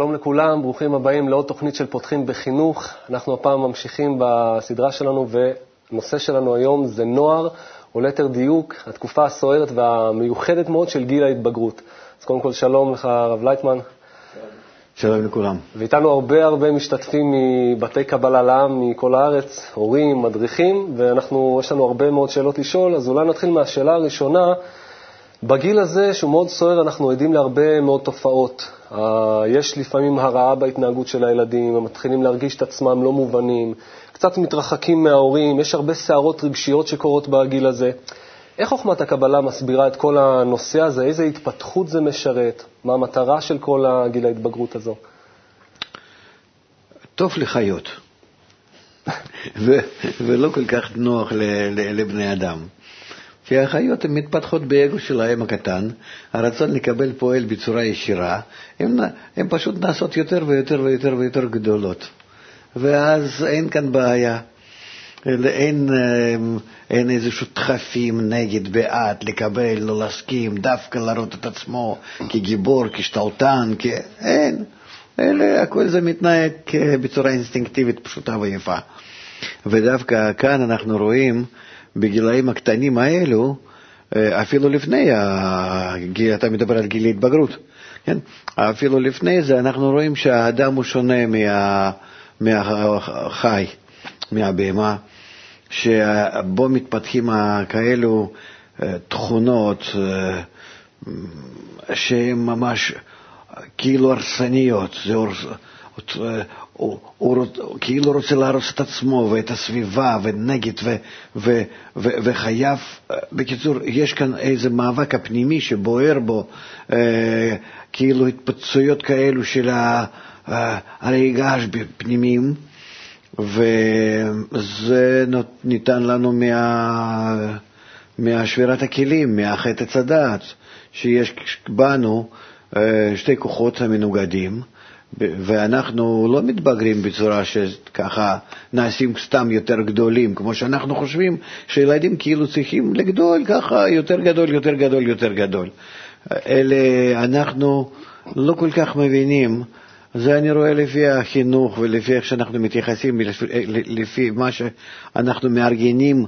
שלום לכולם, ברוכים הבאים לעוד תוכנית של פותחים בחינוך. אנחנו הפעם ממשיכים בסדרה שלנו, והנושא שלנו היום זה נוער, או ליתר דיוק, התקופה הסוערת והמיוחדת מאוד של גיל ההתבגרות. אז קודם כל, שלום לך, הרב לייטמן. שלום לכולם. ואיתנו הרבה הרבה משתתפים מבתי קבלה לעם מכל הארץ, הורים, מדריכים, ויש לנו הרבה מאוד שאלות לשאול, אז אולי נתחיל מהשאלה הראשונה. בגיל הזה, שהוא מאוד סוער, אנחנו עדים להרבה מאוד תופעות. יש לפעמים הרעה בהתנהגות של הילדים, הם מתחילים להרגיש את עצמם לא מובנים, קצת מתרחקים מההורים, יש הרבה סערות רגשיות שקורות בגיל הזה. איך חוכמת הקבלה מסבירה את כל הנושא הזה? איזה התפתחות זה משרת? מה המטרה של כל הגיל ההתבגרות הזו? טוב לחיות, ולא כל כך נוח לבני אדם. כי החיות הן מתפתחות באגו שלהם הקטן, הרצון לקבל פועל בצורה ישירה, הן פשוט נעשות יותר ויותר ויותר ויותר גדולות. ואז אין כאן בעיה. אין, אמ, אין איזשהו דחפים נגד, בעד, לקבל, לא להסכים, דווקא להראות את עצמו כגיבור, כשתלטן, כ... אין. אלה, הכל זה מתנהג בצורה אינסטינקטיבית פשוטה ויפה. ודווקא כאן אנחנו רואים בגילאים הקטנים האלו, אה, אפילו לפני, אתה מדבר על גיל התבגרות, כן? אפילו לפני זה אנחנו רואים שהאדם הוא שונה מה, מהחי, מהבהמה, שבו מתפתחים כאלו אה, תכונות אה, שהן ממש כאילו הרסניות, זה הוא, הוא, הוא כאילו רוצה להרוס את עצמו ואת הסביבה ונגד ו, ו, ו, וחייב, בקיצור, יש כאן איזה מאבק הפנימי שבוער בו, אה, כאילו התפצויות כאלו של הרגש פנימיים, וזה ניתן לנו מה, מהשבירת הכלים, מהחטא עץ שיש בנו אה, שתי כוחות המנוגדים. ואנחנו לא מתבגרים בצורה שככה נעשים סתם יותר גדולים, כמו שאנחנו חושבים שילדים כאילו צריכים לגדול ככה יותר גדול, יותר גדול, יותר גדול. אלה אנחנו לא כל כך מבינים, זה אני רואה לפי החינוך ולפי איך שאנחנו מתייחסים, לפי מה שאנחנו מארגנים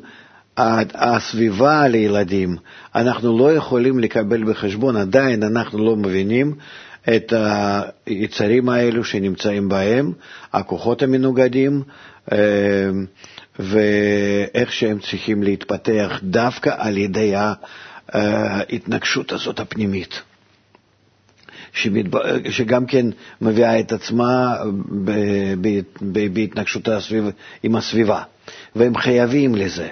הסביבה לילדים, אנחנו לא יכולים לקבל בחשבון, עדיין אנחנו לא מבינים את היצרים האלו שנמצאים בהם, הכוחות המנוגדים, אה, ואיך שהם צריכים להתפתח דווקא על ידי ההתנגשות הזאת הפנימית. שגם כן מביאה את עצמה בהתנגשות עם הסביבה, והם חייבים לזה.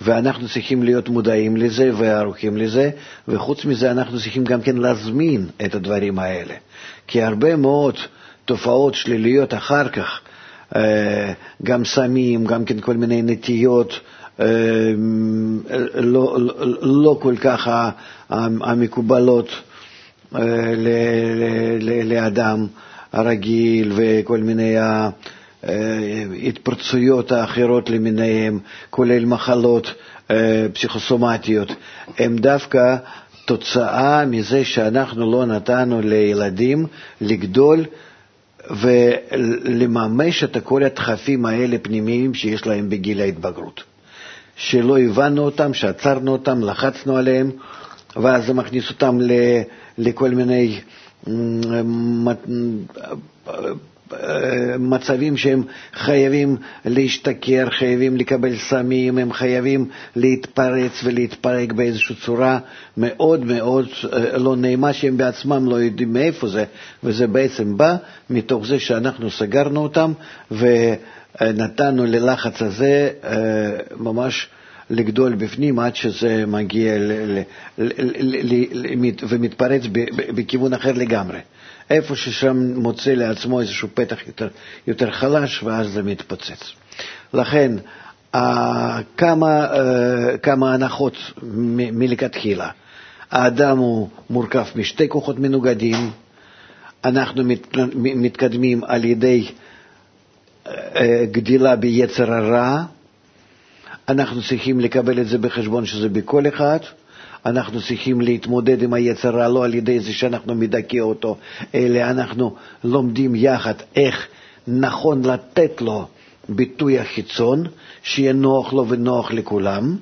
ואנחנו צריכים להיות מודעים לזה וערוכים לזה, וחוץ מזה אנחנו צריכים גם כן להזמין את הדברים האלה. כי הרבה מאוד תופעות שליליות אחר כך, אה, גם סמים, גם כן כל מיני נטיות, אה, לא, לא, כל כך המקובלות אה, לאדם הרגיל וכל מיני ההתפרצויות האחרות למיניהן, כולל מחלות אה, פסיכוסומטיות, הן דווקא תוצאה מזה שאנחנו לא נתנו לילדים לגדול ולממש את כל הדחפים האלה פנימיים שיש להם בגיל ההתבגרות. שלא הבנו אותם, שעצרנו אותם, לחצנו עליהם, ואז זה מכניס אותם לכל מיני מצבים שהם חייבים להשתכר, חייבים לקבל סמים, הם חייבים להתפרץ ולהתפרק באיזושהי צורה מאוד מאוד אה, לא נעימה, שהם בעצמם לא יודעים מאיפה זה, וזה בעצם בא מתוך זה שאנחנו סגרנו אותם ונתנו ללחץ הזה אה, ממש לגדול בפנים עד שזה מגיע ומתפרץ בכיוון אחר לגמרי. איפה ששם מוצא לעצמו איזשהו פתח יותר, יותר חלש, ואז זה מתפוצץ. לכן, כמה, אה, כמה הנחות מלכתחילה. האדם הוא מורכב משתי כוחות מנוגדים, אנחנו מתקדמים על ידי אה, גדילה ביצר הרע, אנחנו צריכים לקבל את זה בחשבון שזה בכל אחד, אנחנו צריכים להתמודד עם היצר רע לא על ידי זה שאנחנו מדכא אותו, אלא אנחנו לומדים יחד איך נכון לתת לו ביטוי החיצון, שיהיה נוח לו ונוח לכולם.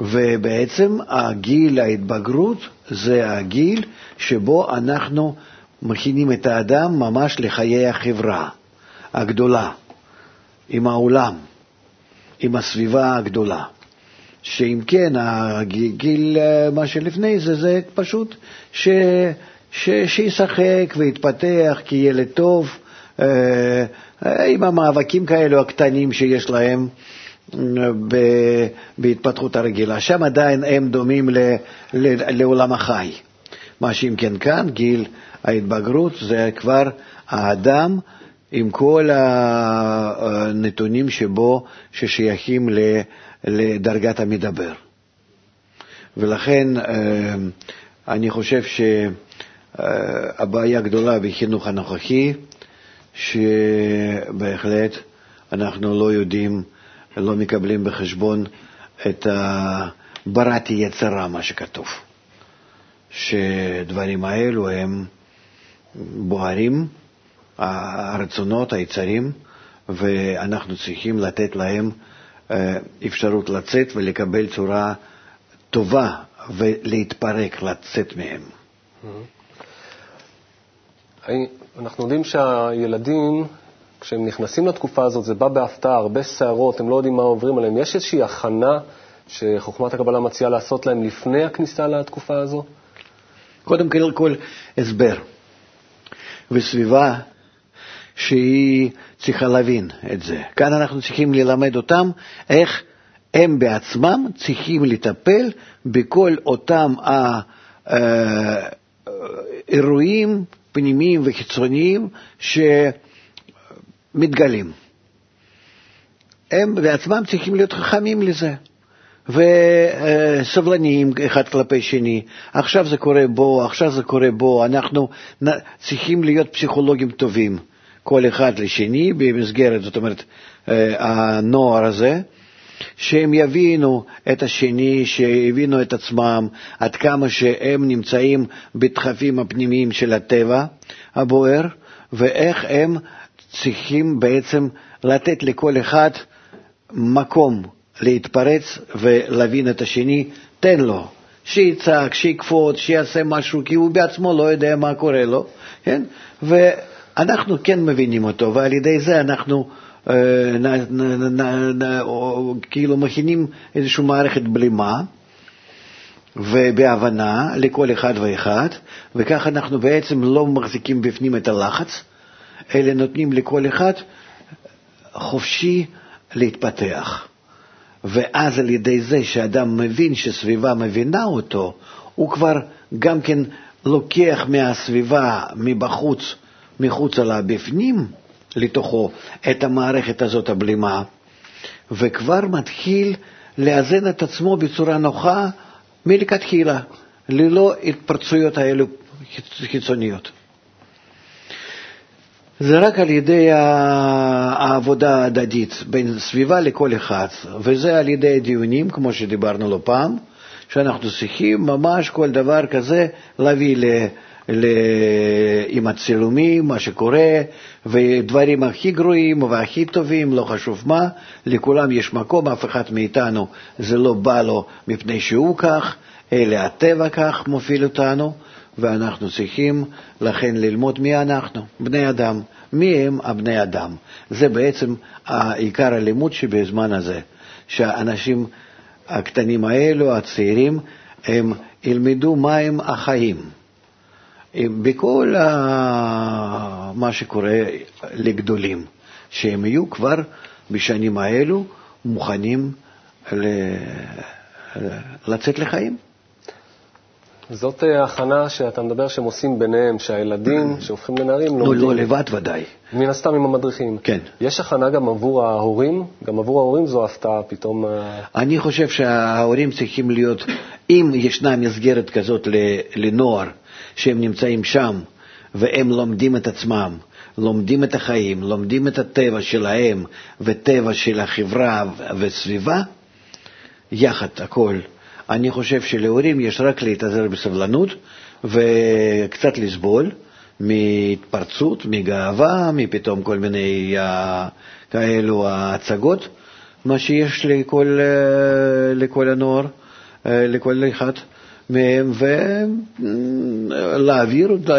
ובעצם הגיל ההתבגרות זה הגיל שבו אנחנו מכינים את האדם ממש לחיי החברה הגדולה, עם העולם, עם הסביבה הגדולה. שאם כן, הגיל, מה שלפני זה, זה פשוט ש, ש, שישחק ויתפתח כילד טוב, אה, עם המאבקים כאלו הקטנים שיש להם אה, בהתפתחות הרגילה. שם עדיין הם דומים ל, ל, לעולם החי. מה שאם כן כאן, גיל ההתבגרות זה כבר האדם עם כל הנתונים שבו, ששייכים לדרגת המדבר. ולכן אה, אני חושב שהבעיה הגדולה בחינוך הנוכחי, שבהחלט אנחנו לא יודעים, לא מקבלים בחשבון את בראתי יצרה, מה שכתוב. שדברים האלו הם בוערים, הרצונות, היצרים, ואנחנו צריכים לתת להם אה, אפשרות לצאת ולקבל צורה טובה ולהתפרק, לצאת מהם. אנחנו יודעים שהילדים, כשהם נכנסים לתקופה הזאת, זה בא בהפתעה, הרבה סערות, הם לא יודעים מה עוברים עליהם. יש איזושהי הכנה שחוכמת הקבלה מציעה לעשות להם לפני הכניסה לתקופה הזו? קודם כל, כל הסבר וסביבה שהיא צריכה להבין את זה. כאן אנחנו צריכים ללמד אותם איך הם בעצמם צריכים לטפל בכל אותם האירועים פנימיים וחיצוניים שמתגלים. הם בעצמם צריכים להיות חכמים לזה. וסבלניים אחד כלפי שני. עכשיו זה קורה בו, עכשיו זה קורה בו, אנחנו צריכים להיות פסיכולוגים טובים, כל אחד לשני, במסגרת, זאת אומרת, אה, הנוער הזה, שהם יבינו את השני, שיבינו את עצמם, עד כמה שהם נמצאים בדחפים הפנימיים של הטבע הבוער, ואיך הם צריכים בעצם לתת לכל אחד מקום להתפרץ ולהבין את השני, תן לו, שיצעק, שיקפוץ, שיעשה משהו, כי הוא בעצמו לא יודע מה קורה לו, כן? ואנחנו כן מבינים אותו, ועל ידי זה אנחנו אה, נ, נ, נ, נ, כאילו מכינים איזושהי מערכת בלימה. ובהבנה לכל אחד ואחד, וכך אנחנו בעצם לא מחזיקים בפנים את הלחץ, אלא נותנים לכל אחד חופשי להתפתח. ואז על ידי זה שאדם מבין שסביבה מבינה אותו, הוא כבר גם כן לוקח מהסביבה, מבחוץ, מחוצה לה, בפנים, לתוכו, את המערכת הזאת הבלימה, וכבר מתחיל לאזן את עצמו בצורה נוחה מלכתחילה, ללא התפרצויות האלו חיצוניות. זה רק על ידי העבודה ההדדית בין סביבה לכל אחד, וזה על ידי דיונים, כמו שדיברנו לא פעם, שאנחנו צריכים ממש כל דבר כזה להביא עם הצילומים, מה שקורה, ודברים הכי גרועים והכי טובים, לא חשוב מה, לכולם יש מקום, אף אחד מאיתנו זה לא בא לו מפני שהוא כך, אלא הטבע כך מוביל אותנו, ואנחנו צריכים לכן ללמוד מי אנחנו, בני אדם. מי הם הבני אדם? זה בעצם עיקר הלימוד שבזמן הזה, שהאנשים הקטנים האלו, הצעירים, הם ילמדו מהם החיים. בכל מה שקורה לגדולים, שהם יהיו כבר בשנים האלו מוכנים לצאת לחיים. זאת אה, הכנה שאתה מדבר שהם עושים ביניהם, שהילדים שהופכים לנערים לא, לא לבד ודאי. מן הסתם עם המדריכים. כן. יש הכנה גם עבור ההורים? גם עבור ההורים זו הפתעה פתאום. אה, אני חושב שההורים צריכים להיות, אם ישנה מסגרת כזאת לנוער, שהם נמצאים שם, והם לומדים את עצמם, לומדים את החיים, לומדים את הטבע שלהם וטבע של החברה וסביבה, יחד הכל. אני חושב שלהורים יש רק להתאזר בסבלנות וקצת לסבול מהתפרצות, מגאווה, מפתאום כל מיני uh, כאלו הצגות, מה שיש לכל, uh, לכל הנוער, uh, לכל אחד ולהעביר את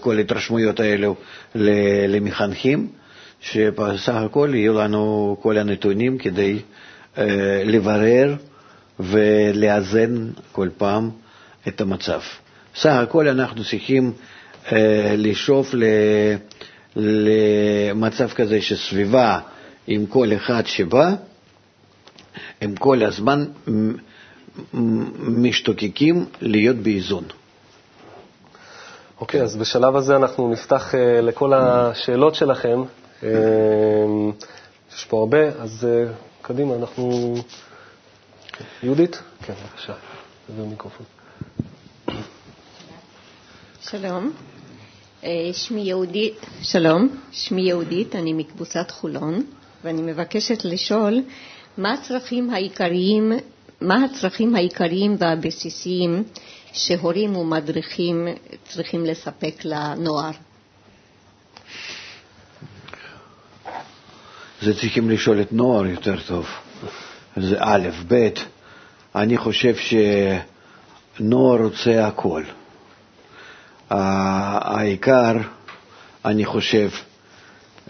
כל ההתרשמויות האלו למחנכים, שבסך הכל יהיו לנו כל הנתונים כדי uh, לברר ולאזן כל פעם את המצב. סך הכל אנחנו צריכים אה, לשאוף למצב כזה שסביבה עם כל אחד שבא, הם כל הזמן משתוקקים להיות באיזון. אוקיי, okay, אז בשלב הזה אנחנו נפתח uh, לכל השאלות שלכם. Uh, יש פה הרבה, אז uh, קדימה, אנחנו... יהודית? כן, בבקשה, זה מיקרופון. שלום. אה, שמי יהודית, שלום, שמי יהודית, אני מקבוצת חולון, ואני מבקשת לשאול מה הצרכים העיקריים, מה הצרכים העיקריים והבסיסיים שהורים ומדריכים צריכים לספק לנוער? זה צריכים לשאול את נוער יותר טוב. זה א', ב', אני חושב שנוער רוצה הכל. העיקר, אני חושב,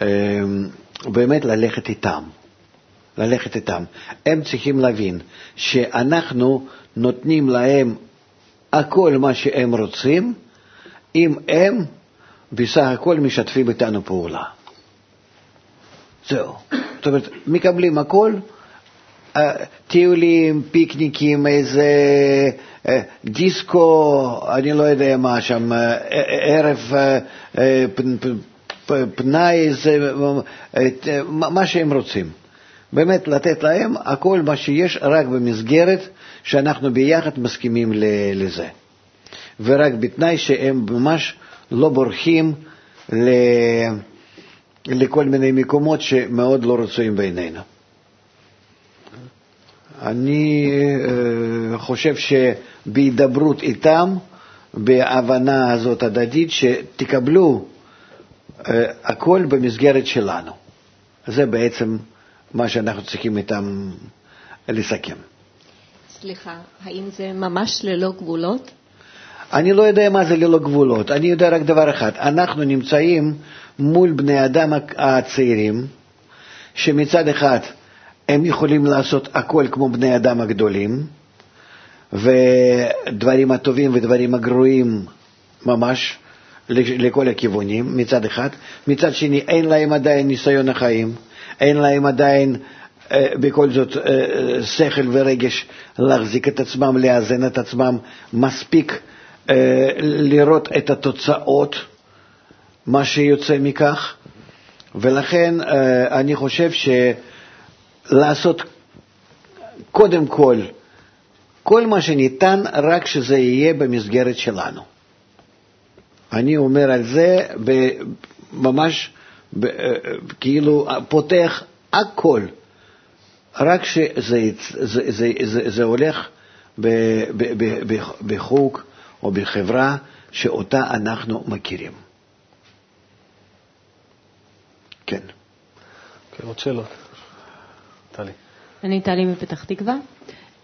אמ, באמת ללכת איתם. ללכת איתם. הם צריכים להבין שאנחנו נותנים להם הכל מה שהם רוצים, אם הם בסך הכל משתפים איתנו פעולה. זהו. זאת אומרת, מקבלים הכל, אה, טיולים, פיקניקים, איזה אה, דיסקו, אני לא יודע מה שם, ערב פנאי, מה שהם רוצים. באמת לתת להם הכל מה שיש, רק במסגרת שאנחנו ביחד מסכימים לזה. ורק בתנאי שהם ממש לא בורחים לכל מיני מקומות שמאוד לא רצויים בעינינו. אני אה, חושב שבהידברות איתם, בהבנה הזאת הדדית, שתקבלו אה, הכל במסגרת שלנו. זה בעצם מה שאנחנו צריכים איתם לסכם. סליחה, האם זה ממש ללא גבולות? אני לא יודע מה זה ללא גבולות, אני יודע רק דבר אחד, אנחנו נמצאים מול בני אדם הצעירים, שמצד אחד הם יכולים לעשות הכל כמו בני אדם הגדולים, ודברים הטובים ודברים הגרועים ממש לכל הכיוונים מצד אחד, מצד שני אין להם עדיין ניסיון החיים, אין להם עדיין אה, בכל זאת אה, שכל ורגש להחזיק את עצמם, לאזן את עצמם, מספיק אה, לראות את התוצאות, מה שיוצא מכך, ולכן אני חושב ש... לעשות קודם כל כל מה שניתן, רק שזה יהיה במסגרת שלנו. אני אומר על זה ממש כאילו פותח הכל, רק שזה זה, זה, זה, זה הולך בחוג או בחברה שאותה אנחנו מכירים. כן. כן, עוד שאלות. טלי. אני טלי מפתח תקווה.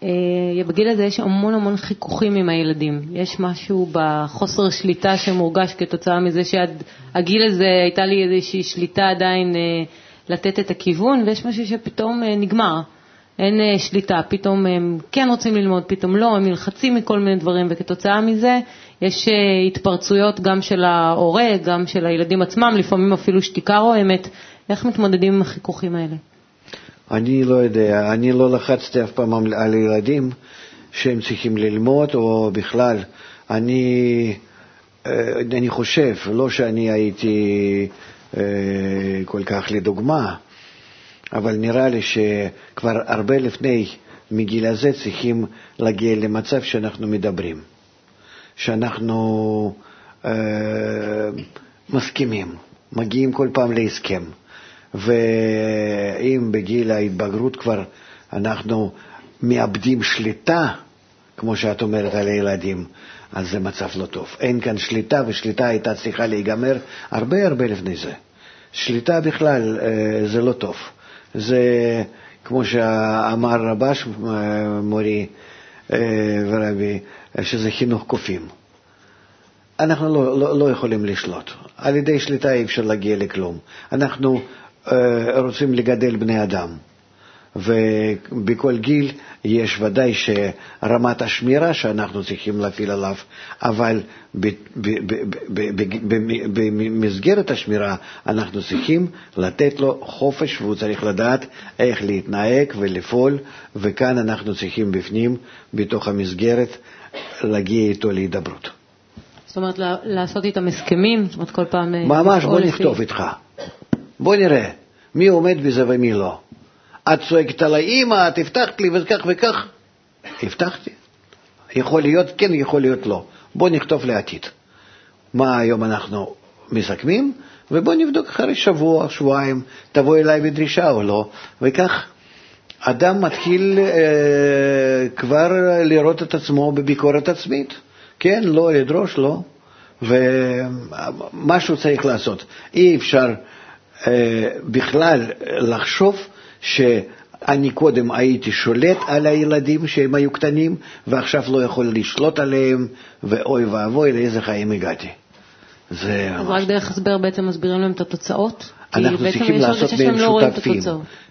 אה, בגיל הזה יש המון המון חיכוכים עם הילדים. יש משהו בחוסר שליטה שמורגש כתוצאה מזה שעד הגיל הזה הייתה לי איזושהי שליטה עדיין אה, לתת את הכיוון, ויש משהו שפתאום אה, נגמר. אין שליטה, פתאום הם כן רוצים ללמוד, פתאום לא, הם נלחצים מכל מיני דברים, וכתוצאה מזה יש התפרצויות גם של ההורה, גם של הילדים עצמם, לפעמים אפילו שתיקה רועמת. איך מתמודדים עם החיכוכים האלה? אני לא יודע, אני לא לחצתי אף פעם על ילדים שהם צריכים ללמוד, או בכלל, אני, אה, אני חושב, לא שאני הייתי אה, כל כך לדוגמה, אבל נראה לי שכבר הרבה לפני מגיל הזה צריכים להגיע למצב שאנחנו מדברים, שאנחנו אה, מסכימים, מגיעים כל פעם להסכם. ואם בגיל ההתבגרות כבר אנחנו מאבדים שליטה, כמו שאת אומרת על הילדים, אז זה מצב לא טוב. אין כאן שליטה, ושליטה הייתה צריכה להיגמר הרבה הרבה לפני זה. שליטה בכלל אה, זה לא טוב. זה, כמו שאמר רבש אה, מורי אה, ורבי, שזה חינוך קופים. אנחנו לא, לא, לא יכולים לשלוט. על ידי שליטה אי אפשר להגיע לכלום. אנחנו רוצים לגדל בני אדם. ובכל גיל יש ודאי שרמת השמירה שאנחנו צריכים להפעיל עליו, אבל במסגרת השמירה אנחנו צריכים לתת לו חופש והוא צריך לדעת איך להתנהג ולפעול, וכאן אנחנו צריכים בפנים, בתוך המסגרת, להגיע איתו להידברות. זאת אומרת, לעשות איתם הסכמים? זאת אומרת, כל פעם... אה, ממש, בוא נכתוב איתך. בוא נראה מי עומד בזה ומי לא. את צועקת על האימא, את הבטחת לי וכך וכך. הבטחתי. יכול להיות כן, יכול להיות לא. בוא נכתוב לעתיד. מה היום אנחנו מסכמים, ובוא נבדוק אחרי שבוע, שבועיים, תבוא אליי בדרישה או לא, וכך אדם מתחיל אה, כבר לראות את עצמו בביקורת עצמית. כן, לא, לדרוש, לא. ומשהו צריך לעשות. אי אפשר אה, בכלל לחשוב שאני קודם הייתי שולט על הילדים שהם היו קטנים, ועכשיו לא יכול לשלוט עליהם, ואוי ואבוי, לאיזה חיים הגעתי. זה אז ממש... רק דרך הסבר בעצם מסבירים להם את התוצאות? אנחנו צריכים לעשות מהם לא שותפים,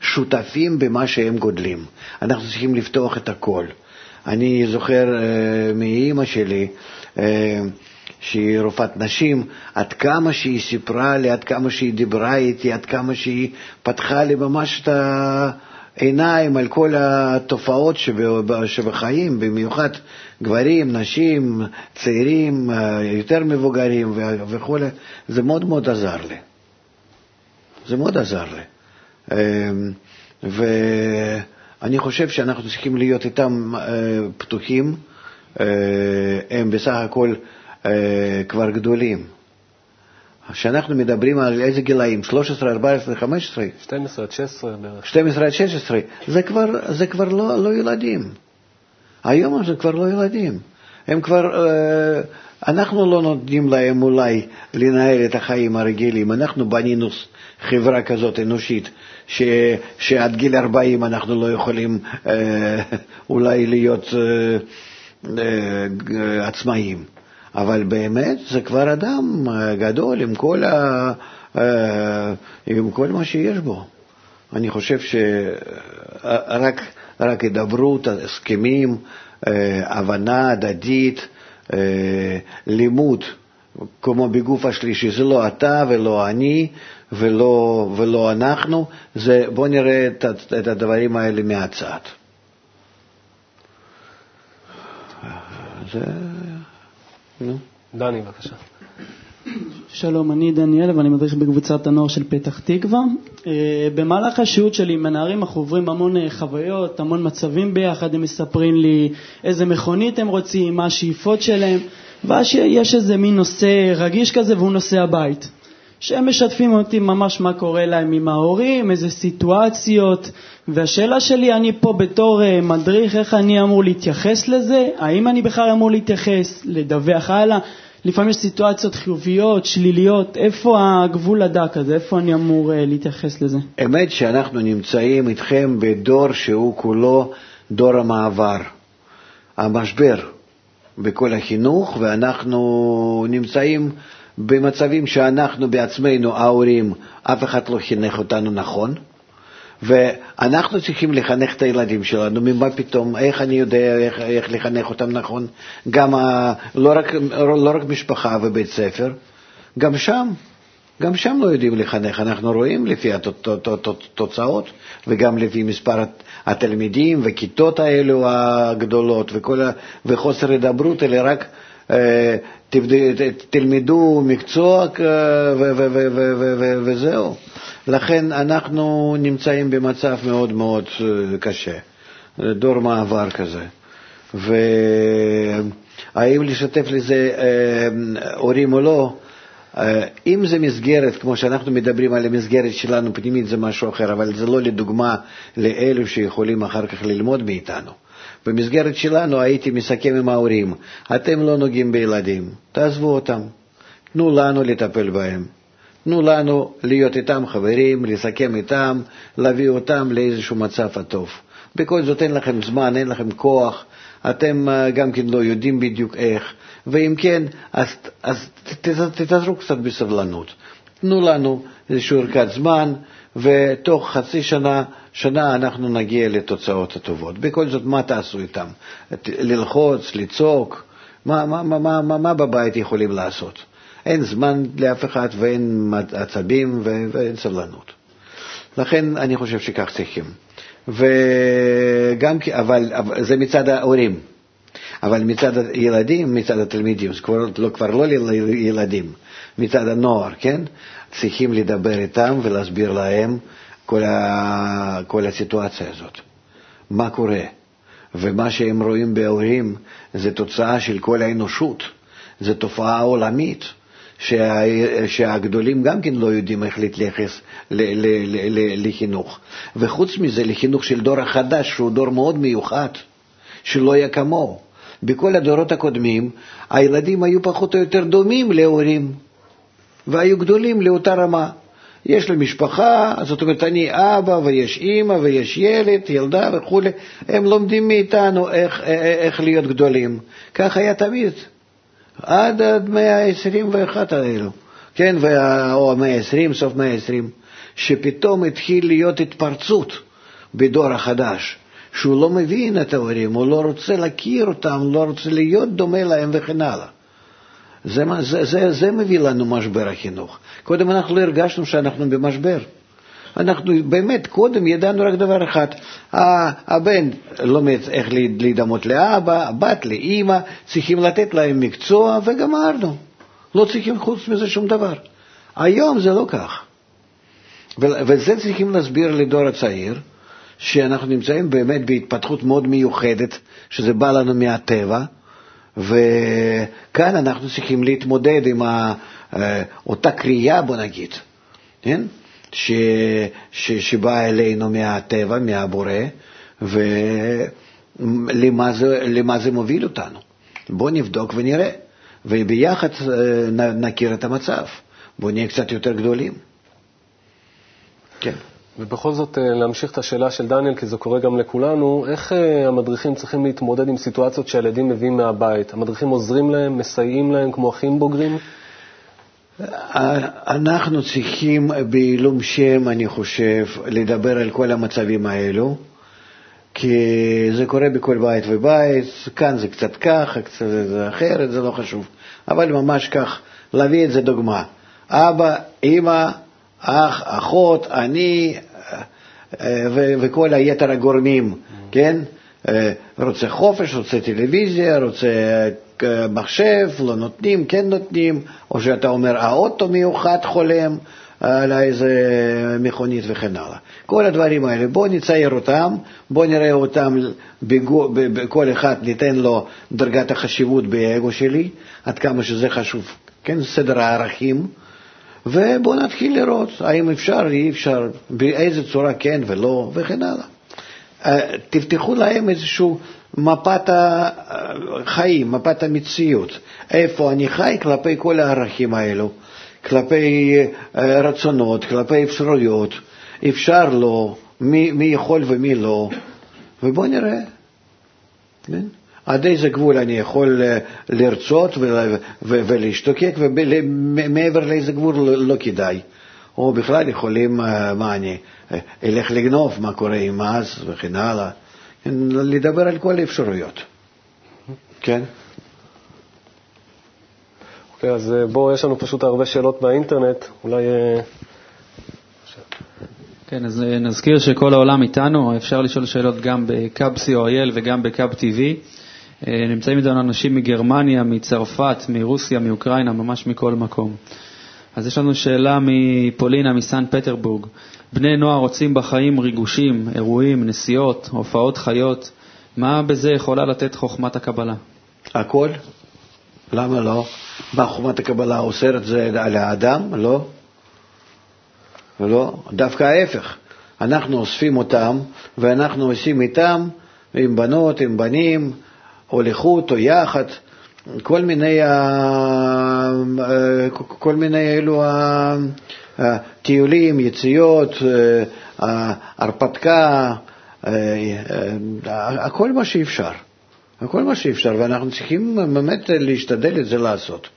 שותפים במה שהם גודלים. אנחנו צריכים לפתוח את הכל. אני זוכר uh, מאימא שלי, uh, שהיא רופאת נשים, עד כמה שהיא סיפרה לי, עד כמה שהיא דיברה איתי, עד כמה שהיא פתחה לי ממש את העיניים על כל התופעות שבחיים, במיוחד גברים, נשים, צעירים, יותר מבוגרים וכו', זה מאוד מאוד עזר לי. זה מאוד עזר לי. אמ, ואני חושב שאנחנו צריכים להיות איתם אה, פתוחים. אה, הם בסך הכל אה, כבר גדולים. כשאנחנו מדברים על איזה גילאים? 13, 14, 15? 12 עד 16 בערך. 12 עד 16. זה כבר, זה כבר לא, לא ילדים. היום זה כבר לא ילדים. הם כבר, אה, אנחנו לא נותנים להם אולי לנהל את החיים הרגילים. אנחנו בנינו חברה כזאת אנושית, ש, שעד גיל 40 אנחנו לא יכולים אה, אולי להיות עצמאיים. אבל באמת זה כבר אדם אה, גדול עם כל, ה, אה, עם כל מה שיש בו. אני חושב שרק רק הידברות, הסכמים, אה, הבנה הדדית, לימוד, כמו בגוף השלישי, זה לא אתה ולא אני ולא, ולא אנחנו, זה בוא נראה את, את הדברים האלה מהצד. זה... דני, בבקשה. שלום, אני דניאל ואני מדריך בקבוצת הנוער של פתח תקווה. אה, במהלך השהות שלי עם הנערים אנחנו עוברים המון אה, חוויות, המון מצבים ביחד, הם מספרים לי איזה מכונית הם רוצים, מה השאיפות שלהם, ואז יש איזה מין נושא רגיש כזה והוא נושא הבית. שהם משתפים אותי ממש מה קורה להם עם ההורים, איזה סיטואציות, והשאלה שלי, אני פה בתור uh, מדריך, איך אני אמור להתייחס לזה? האם אני בכלל אמור להתייחס, לדווח הלאה? לפעמים יש סיטואציות חיוביות, שליליות, איפה הגבול הדק הזה? איפה אני אמור uh, להתייחס לזה? אמת שאנחנו נמצאים איתכם בדור שהוא כולו דור המעבר, המשבר בכל החינוך, ואנחנו נמצאים במצבים שאנחנו בעצמנו, ההורים, אף אחד לא חינך אותנו נכון, ואנחנו צריכים לחנך את הילדים שלנו, ממה פתאום, איך אני יודע איך, איך לחנך אותם נכון, גם ה, לא, רק, לא רק משפחה ובית ספר, גם שם, גם שם לא יודעים לחנך, אנחנו רואים לפי התוצאות וגם לפי מספר התלמידים וכיתות האלו הגדולות וכל, וחוסר הידברות, אלא רק אה, תלמדו מקצוע וזהו. לכן אנחנו נמצאים במצב מאוד מאוד אה, קשה, דור מעבר כזה. והאם לשתף לזה אה, הורים או לא, אה, אם זה מסגרת, כמו שאנחנו מדברים על המסגרת שלנו פנימית, זה משהו אחר, אבל זה לא לדוגמה לאלו שיכולים אחר כך ללמוד מאיתנו. במסגרת שלנו הייתי מסכם עם ההורים, אתם לא נוגעים בילדים, תעזבו אותם, תנו לנו לטפל בהם. תנו לנו להיות איתם חברים, לסכם איתם, להביא אותם לאיזשהו מצב הטוב. בכל זאת אין לכם זמן, אין לכם כוח, אתם אה, גם כן לא יודעים בדיוק איך, ואם כן, אז, אז תתעזרו קצת בסבלנות. תנו לנו איזושהי ערכת זמן, ותוך חצי שנה, שנה אנחנו נגיע לתוצאות הטובות. בכל זאת, מה תעשו איתם? ללחוץ, לצעוק? מה, מה, מה, מה, מה בבית יכולים לעשות? אין זמן לאף אחד ואין עצבים ואין סבלנות. לכן אני חושב שכך צריכים. וגם, אבל, אבל זה מצד ההורים. אבל מצד הילדים, מצד התלמידים, זה כבר לא, כבר לא ילדים, מצד הנוער, כן? צריכים לדבר איתם ולהסביר להם כל, ה, כל הסיטואציה הזאת. מה קורה? ומה שהם רואים בהורים זה תוצאה של כל האנושות, זו תופעה עולמית. שה, שהגדולים גם כן לא יודעים איך להתייחס לחינוך. וחוץ מזה, לחינוך של דור החדש, שהוא דור מאוד מיוחד, שלא היה כמוהו. בכל הדורות הקודמים הילדים היו פחות או יותר דומים להורים, והיו גדולים לאותה רמה. יש לי משפחה, זאת אומרת, אני אבא ויש אימא ויש ילד, ילדה וכולי, הם לומדים מאיתנו איך, איך להיות גדולים. כך היה תמיד. עד המאה ה-21 האלו, כן, או המאה ה-20, סוף המאה ה-20, שפתאום התחיל להיות התפרצות בדור החדש, שהוא לא מבין את ההורים, הוא לא רוצה להכיר אותם, לא רוצה להיות דומה להם וכן הלאה. זה, זה, זה, זה מביא לנו משבר החינוך. קודם אנחנו לא הרגשנו שאנחנו במשבר. אנחנו באמת קודם ידענו רק דבר אחד, הבן לומד איך להידמות לאבא, הבת לאימא, צריכים לתת להם מקצוע וגמרנו. לא צריכים חוץ מזה שום דבר. היום זה לא כך. וזה צריכים להסביר לדור הצעיר, שאנחנו נמצאים באמת בהתפתחות מאוד מיוחדת, שזה בא לנו מהטבע, וכאן אנחנו צריכים להתמודד עם אה, אותה קריאה, בוא נגיד, כן? ש, ש, שבאה אלינו מהטבע, מהבורא, ולמה זה, זה מוביל אותנו. בואו נבדוק ונראה, וביחד אה, נכיר את המצב. בואו נהיה קצת יותר גדולים. כן. ובכל זאת, אה, להמשיך את השאלה של דניאל, כי זה קורה גם לכולנו, איך אה, המדריכים צריכים להתמודד עם סיטואציות שהילדים מביאים מהבית? המדריכים עוזרים להם, מסייעים להם כמו אחים בוגרים? אנחנו צריכים בעילום שם, אני חושב, לדבר על כל המצבים האלו, כי זה קורה בכל בית ובית, כאן זה קצת ככה, קצת זה אחרת, זה לא חשוב, אבל ממש כך, להביא את זה דוגמה. אבא, אמא, אח, אחות, אני וכל היתר הגורמים, כן? רוצה חופש, רוצה טלוויזיה, רוצה מחשב, לא נותנים, כן נותנים, או שאתה אומר האוטו מיוחד חולם על איזה מכונית וכן הלאה. כל הדברים האלה, בואו נצייר אותם, בואו נראה אותם, בגו, כל אחד ניתן לו דרגת החשיבות באגו שלי, עד כמה שזה חשוב, כן, סדר הערכים, ובואו נתחיל לראות האם אפשר, אי אפשר, באיזה צורה כן ולא, וכן הלאה. אה, תפתחו להם איזשהו מפת החיים, מפת המציאות, איפה אני חי כלפי כל הערכים האלו, כלפי אה, רצונות, כלפי אפשרויות, אפשר לו, מי, מי יכול ומי לא, ובואו נראה. כן? עד איזה גבול אני יכול אה, לרצות ולהשתוקק, ומעבר לאיזה גבול לא, לא כדאי. או בכלל יכולים, אה, מה אני, אלך לגנוב, מה קורה עם אז וכן הלאה. לדבר על כל האפשרויות. כן? אוקיי, אז אה, בואו, יש לנו פשוט הרבה שאלות באינטרנט, אולי... אה, כן, אז אה, נזכיר שכל העולם איתנו, אפשר לשאול שאלות גם בקאב co.il וגם בקאב TV. נמצאים איתנו אנשים מגרמניה, מצרפת, מרוסיה, מאוקראינה, ממש מכל מקום. אז יש לנו שאלה מפולינה, מסן פטרבורג. בני נוער רוצים בחיים ריגושים, אירועים, נסיעות, הופעות חיות. מה בזה יכולה לתת חוכמת הקבלה? הכל. למה לא? מה חומת הקבלה אוסרת זה על האדם? לא. לא, דווקא ההפך. אנחנו אוספים אותם ואנחנו עושים איתם, עם בנות, עם בנים, או לחוד או יחד, כל מיני, כל מיני אלו טיולים, יציאות, הרפתקה, הכל מה שאפשר. הכל מה שאפשר, ואנחנו צריכים באמת להשתדל את זה לעשות.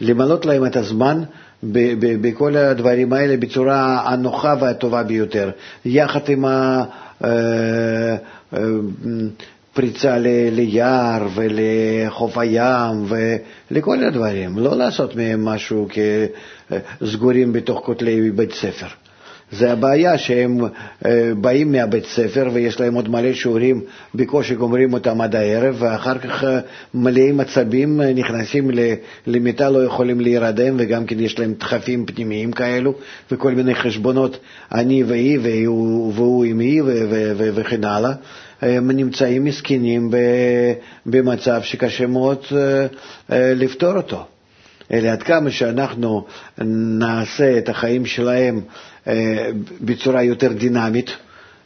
למלות להם את הזמן בכל הדברים האלה בצורה הנוחה והטובה ביותר, יחד עם הפריצה ליער ולחוף הים ולכל הדברים, לא לעשות מהם משהו כסגורים בתוך כותלי בית ספר. זה הבעיה שהם אה, באים מהבית ספר ויש להם עוד מלא שיעורים, בקושי גומרים אותם עד הערב, ואחר כך אה, מלאים עצבים, אה, נכנסים למיטה, לא יכולים להירדם, וגם כן יש להם דחפים פנימיים כאלו, וכל מיני חשבונות, אני והיא, והוא, והוא עם היא, וכן הלאה. הם נמצאים מסכנים במצב שקשה מאוד לפתור אותו. אלא עד כמה שאנחנו נעשה את החיים שלהם בצורה יותר דינמית,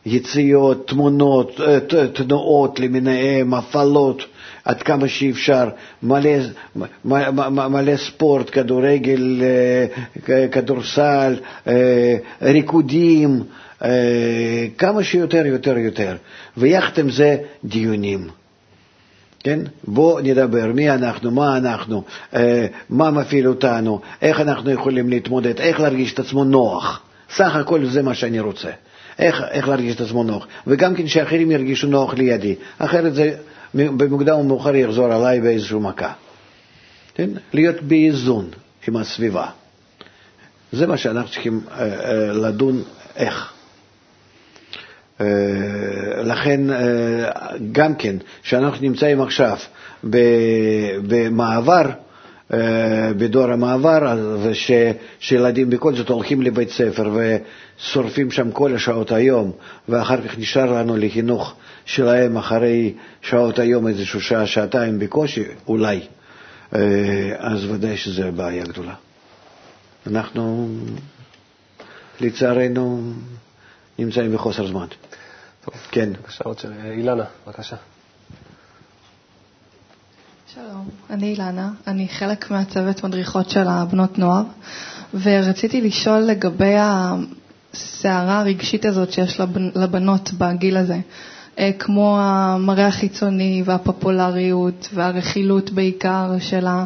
יציאות, תמונות, אה, תנועות למיניהם, הפעלות, עד כמה שאפשר, מלא, מלא, ספורט, כדורגל, אה, כדורסל, ריקודים, כמה שיותר, יותר, יותר. ויחד עם זה דיונים. כן? בואו נדבר מי אנחנו, מה אנחנו, מה מפעיל אותנו, איך אנחנו יכולים להתמודד, איך להרגיש את עצמו נוח. סך הכל זה מה שאני רוצה. איך, איך להרגיש את עצמו נוח. וגם כן שאחרים ירגישו נוח לידי. אחרת זה במוקדם או מאוחר יחזור עליי באיזושהי מכה. כן? להיות באיזון עם הסביבה. זה מה שאנחנו צריכים אה, אה, לדון איך. אה, לכן, אה, גם כן, שאנחנו נמצאים עכשיו במעבר, בדור המעבר, ושילדים בכל זאת הולכים לבית ספר ושורפים שם כל השעות היום, ואחר כך נשאר לנו לחינוך שלהם אחרי שעות היום איזושהי שעה, שעתיים בקושי, אולי, אה, אז ודאי שזו בעיה גדולה. אנחנו, לצערנו, נמצאים בחוסר זמן. טוב, כן. בבקשה, עוד שאלה. אילנה, בבקשה. שלום, אני אילנה, אני חלק מהצוות מדריכות של הבנות נוער, ורציתי לשאול לגבי הסערה הרגשית הזאת שיש לבנות בגיל הזה, אה, כמו המראה החיצוני והפופולריות והרכילות בעיקר של ה...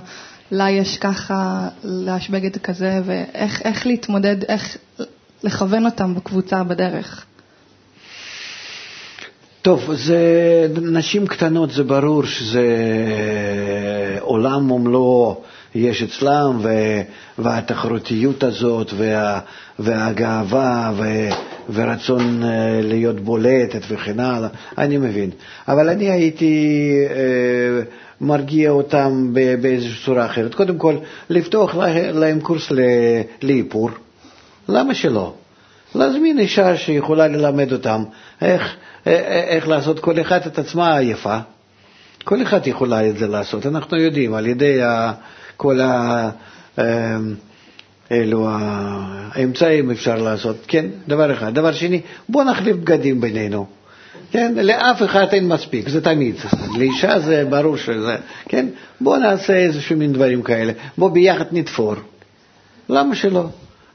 לה יש ככה, להש בגד כזה, ואיך להתמודד, איך לכוון אותם בקבוצה בדרך. טוב, זה נשים קטנות, זה ברור שזה עולם ומלואו יש אצלם, והתחרותיות הזאת, וה, והגאווה, ו, ורצון אה, להיות בולטת וכן הלאה, אני מבין. אבל אני הייתי אה, מרגיע אותם באיזושהי צורה אחרת. קודם כל, לפתוח להם קורס לאיפור, למה שלא? להזמין אישה שיכולה ללמד אותם איך איך לעשות כל אחד את עצמה יפה. כל אחד יכולה את זה לעשות, אנחנו יודעים, על ידי כל ה... אמ, אלו האמצעים אפשר לעשות, כן, דבר אחד. דבר שני, בוא נחליף בגדים בינינו. כן, לאף אחד אין מספיק, זה תמיד. לאישה זה ברור שזה, כן, בוא נעשה איזשהו מין דברים כאלה. בוא ביחד נתפור. למה שלא?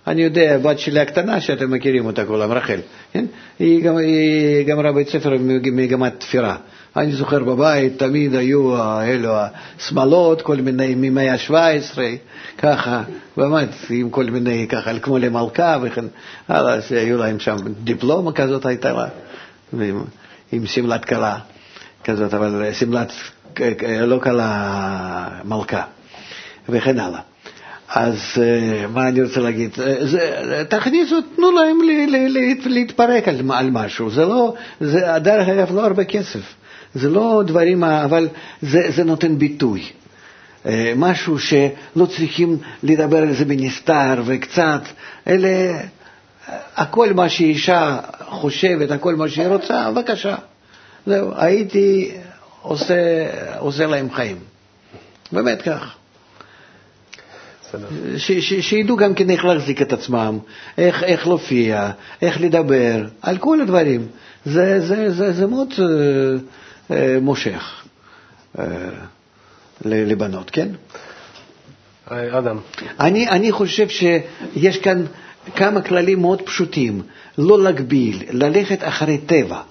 אני יודע, הבת שלי הקטנה, שאתם מכירים אותה כולם, רחל, כן? היא, גם, היא גמרה בית ספר במגמת תפירה. אני זוכר בבית, תמיד היו אלו השמאלות, כל מיני ממאה ה-17, ככה, באמת, עם כל מיני, ככה, כמו למלכה וכן הלאה, שהיו להם שם דיפלומה כזאת הייתה לה, עם, עם שמלת כלה כזאת, אבל שמלת לא כלה מלכה, וכן הלאה. אז אה, מה אני רוצה להגיד? אה, תכניסו, תנו להם להתפרק על, על משהו. זה לא, זה דרך אגב לא הרבה כסף. זה לא דברים, אבל זה, זה נותן ביטוי. אה, משהו שלא צריכים לדבר על זה בנסתר וקצת, אלא הכל מה שאישה חושבת, הכל מה שהיא רוצה, בבקשה. זהו, הייתי עושה, עושה להם חיים. באמת כך. שידעו גם כן איך להחזיק את עצמם, איך, איך להופיע, איך לדבר, על כל הדברים. זה, זה, זה, זה מאוד אה, אה, מושך אה, לבנות, כן? אדם, אני, אני חושב שיש כאן כמה כללים מאוד פשוטים, לא להגביל, ללכת אחרי טבע,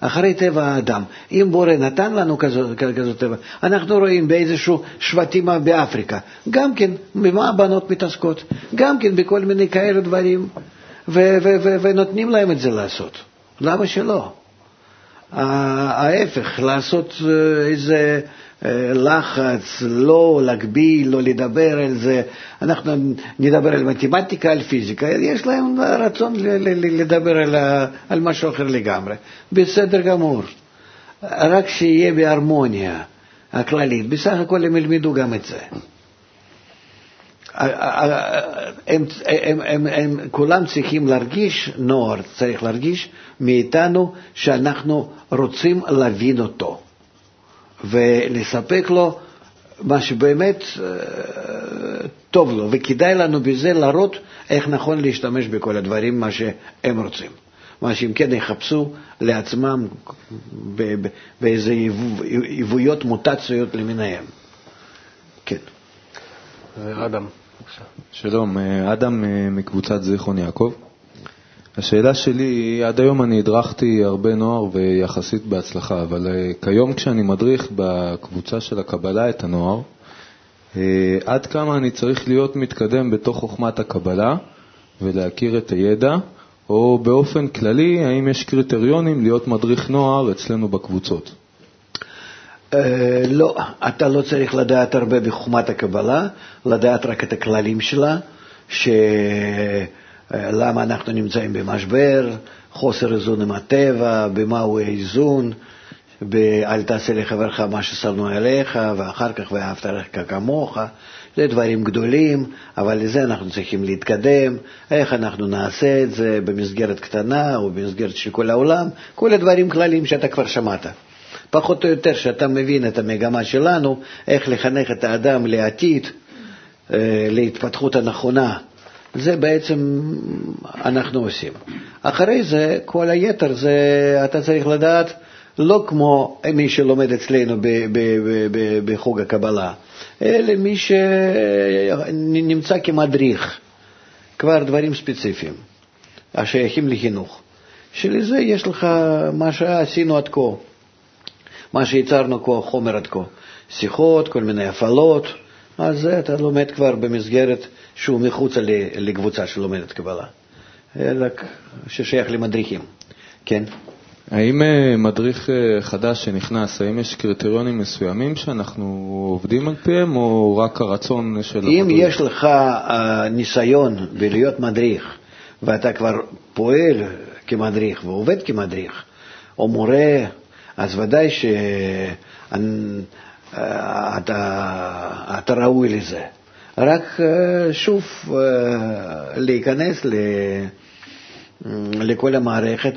אחרי טבע האדם. אם בורא נתן לנו כזו, כזו טבע, אנחנו רואים באיזשהו שבטים באפריקה, גם כן, במה הבנות מתעסקות? גם כן בכל מיני כאלה דברים, ונותנים להם את זה לעשות. למה שלא? ההפך, לעשות אה, איזה לחץ, לא להגביל, לא לדבר על זה. אנחנו נדבר על מתמטיקה, על פיזיקה, יש להם רצון לדבר על, על משהו אחר לגמרי. בסדר גמור. רק שיהיה בהרמוניה הכללית. בסך הכל הם ילמדו גם את זה. הם, הם, הם, הם כולם צריכים להרגיש, נוער צריך להרגיש מאיתנו שאנחנו רוצים להבין אותו ולספק לו מה שבאמת אה, טוב לו, וכדאי לנו בזה להראות איך נכון להשתמש בכל הדברים, מה שהם רוצים. מה שהם כן יחפשו לעצמם ב- ב- באיזה עיוויות, מוטציות למיניהם. כן. אה, אדם, בבקשה. שלום, אה, אדם מקבוצת זיכרון יעקב. השאלה שלי עד היום אני הדרכתי הרבה נוער ויחסית בהצלחה, אבל אה, כיום כשאני מדריך בקבוצה של הקבלה את הנוער, אה, עד כמה אני צריך להיות מתקדם בתוך חוכמת הקבלה ולהכיר את הידע, או באופן כללי, האם יש קריטריונים להיות מדריך נוער אצלנו בקבוצות? אה, לא, אתה לא צריך לדעת הרבה בחוכמת הקבלה, לדעת רק את הכללים שלה, שלמה אנחנו נמצאים במשבר, חוסר איזון עם הטבע, במהו האיזון, אל תעשה לחברך מה ששנוא עליך, ואחר כך ואהבת לך כמוך. זה דברים גדולים, אבל לזה אנחנו צריכים להתקדם, איך אנחנו נעשה את זה במסגרת קטנה או במסגרת של כל העולם, כל הדברים כלליים שאתה כבר שמעת. פחות או יותר שאתה מבין את המגמה שלנו, איך לחנך את האדם לעתיד, אה, להתפתחות הנכונה. זה בעצם אנחנו עושים. אחרי זה, כל היתר זה, אתה צריך לדעת, לא כמו מי שלומד אצלנו ב- ב- ב- ב- בחוג הקבלה, אלא מי שנמצא כמדריך, כבר דברים ספציפיים, השייכים לחינוך. שלזה יש לך מה שעשינו עד כה. מה שיצרנו כה, חומר עד כה, שיחות, כל מיני הפעלות, אז זה אתה לומד כבר במסגרת שהוא מחוצה לקבוצה שלומדת קבלה, רק ששייך למדריכים, כן? האם אה, מדריך אה, חדש שנכנס, האם יש קריטריונים מסוימים שאנחנו עובדים על פיהם, או רק הרצון של אם המדריך? יש לך ניסיון בלהיות מדריך, ואתה כבר פועל כמדריך ועובד כמדריך, או מורה, אז ודאי שאתה אתה ראוי לזה. רק uh, שוב uh, להיכנס ל, לכל המערכת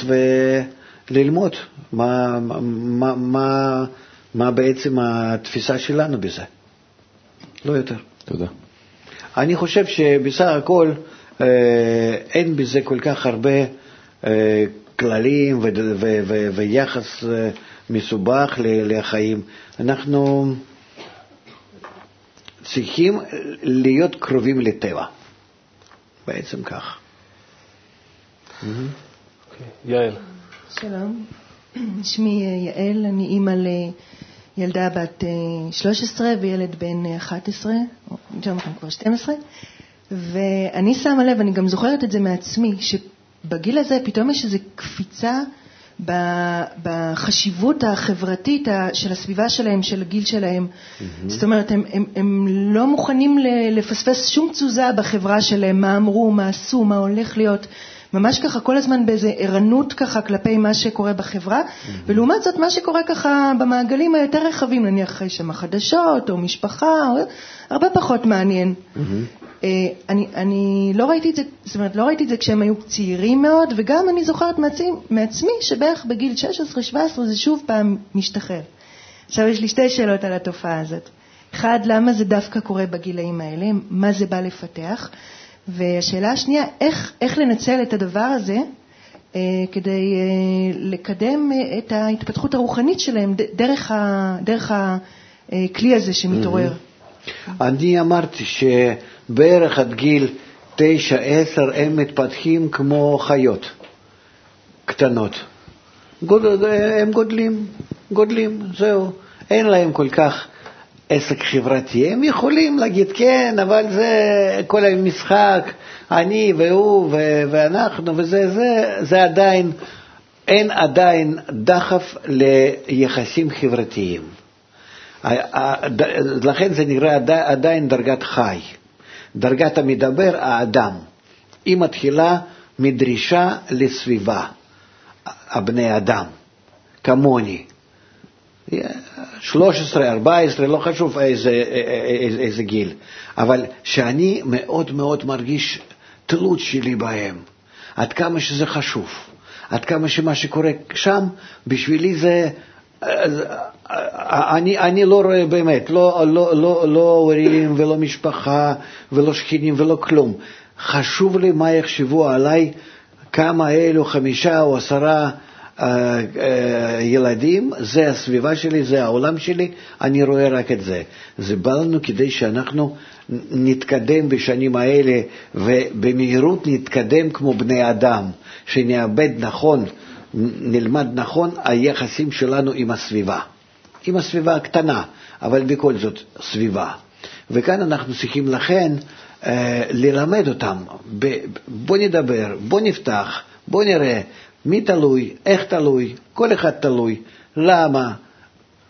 וללמוד מה, מה, מה, מה בעצם התפיסה שלנו בזה. לא יותר. תודה. אני חושב שבסך הכל אה, אין בזה כל כך הרבה אה, כללים ו- ו- ו- ויחס אה, מסובך לחיים. אנחנו צריכים להיות קרובים לטבע, בעצם כך. יעל, שלום, שמי אה, יעל, אני אימא לילדה בת אה, 13 וילד בן אה, 11, או יותר נכון כבר 12, ואני שמה לב, אני גם זוכרת את זה מעצמי, שבגיל הזה פתאום יש איזו קפיצה בחשיבות החברתית של הסביבה שלהם, של הגיל שלהם. זאת אומרת, הם, הם, הם לא מוכנים לפספס שום תזוזה בחברה שלהם, מה אמרו, מה עשו, מה הולך להיות. ממש ככה כל הזמן באיזה ערנות ככה כלפי מה שקורה בחברה, ולעומת זאת מה שקורה ככה במעגלים היותר רחבים, נניח יש שם חדשות או משפחה, או... הרבה פחות מעניין. אה, אני, אני לא ראיתי את זה, זאת אומרת, לא ראיתי את זה כשהם היו צעירים מאוד, וגם אני זוכרת מעצמי, מעצמי שבערך בגיל 16-17 זה שוב פעם משתחרר. עכשיו יש לי שתי שאלות על התופעה הזאת. אחד, למה זה דווקא קורה בגילאים האלה? מה זה בא לפתח? והשאלה השנייה, איך, איך לנצל את הדבר הזה אה, כדי אה, לקדם אה, את ההתפתחות הרוחנית שלהם ד, דרך, ה, דרך הכלי הזה שמתעורר. אני אמרתי שבערך עד גיל תשע, עשר הם מתפתחים כמו חיות קטנות. גוד, הם גודלים, גודלים, זהו. אין להם כל כך עסק חברתי. הם יכולים להגיד כן, אבל זה כל המשחק, אני והוא ו- ואנחנו וזה, זה, זה עדיין, אין עדיין דחף ליחסים חברתיים. לכן זה נראה עדיין דרגת חי. דרגת המדבר, האדם. היא מתחילה מדרישה לסביבה, הבני אדם, כמוני. 13, 14, לא חשוב איזה, איזה, איזה גיל, אבל שאני מאוד מאוד מרגיש תלות שלי בהם, עד כמה שזה חשוב, עד כמה שמה שקורה שם, בשבילי זה... אני, אני לא רואה באמת, לא, לא, לא, לא הורים ולא משפחה ולא שכנים ולא כלום. חשוב לי מה יחשבו עליי, כמה אלו, חמישה או עשרה אה, אה, ילדים, זה הסביבה שלי, זה העולם שלי, אני רואה רק את זה. זה בא לנו כדי שאנחנו נתקדם בשנים האלה, ובמהירות נתקדם כמו בני אדם, שנאבד נכון, נלמד נכון היחסים שלנו עם הסביבה. עם הסביבה הקטנה, אבל בכל זאת סביבה. וכאן אנחנו צריכים לכן אה, ללמד אותם, ב, בוא נדבר, בוא נפתח, בוא נראה מי תלוי, איך תלוי, כל אחד תלוי, למה,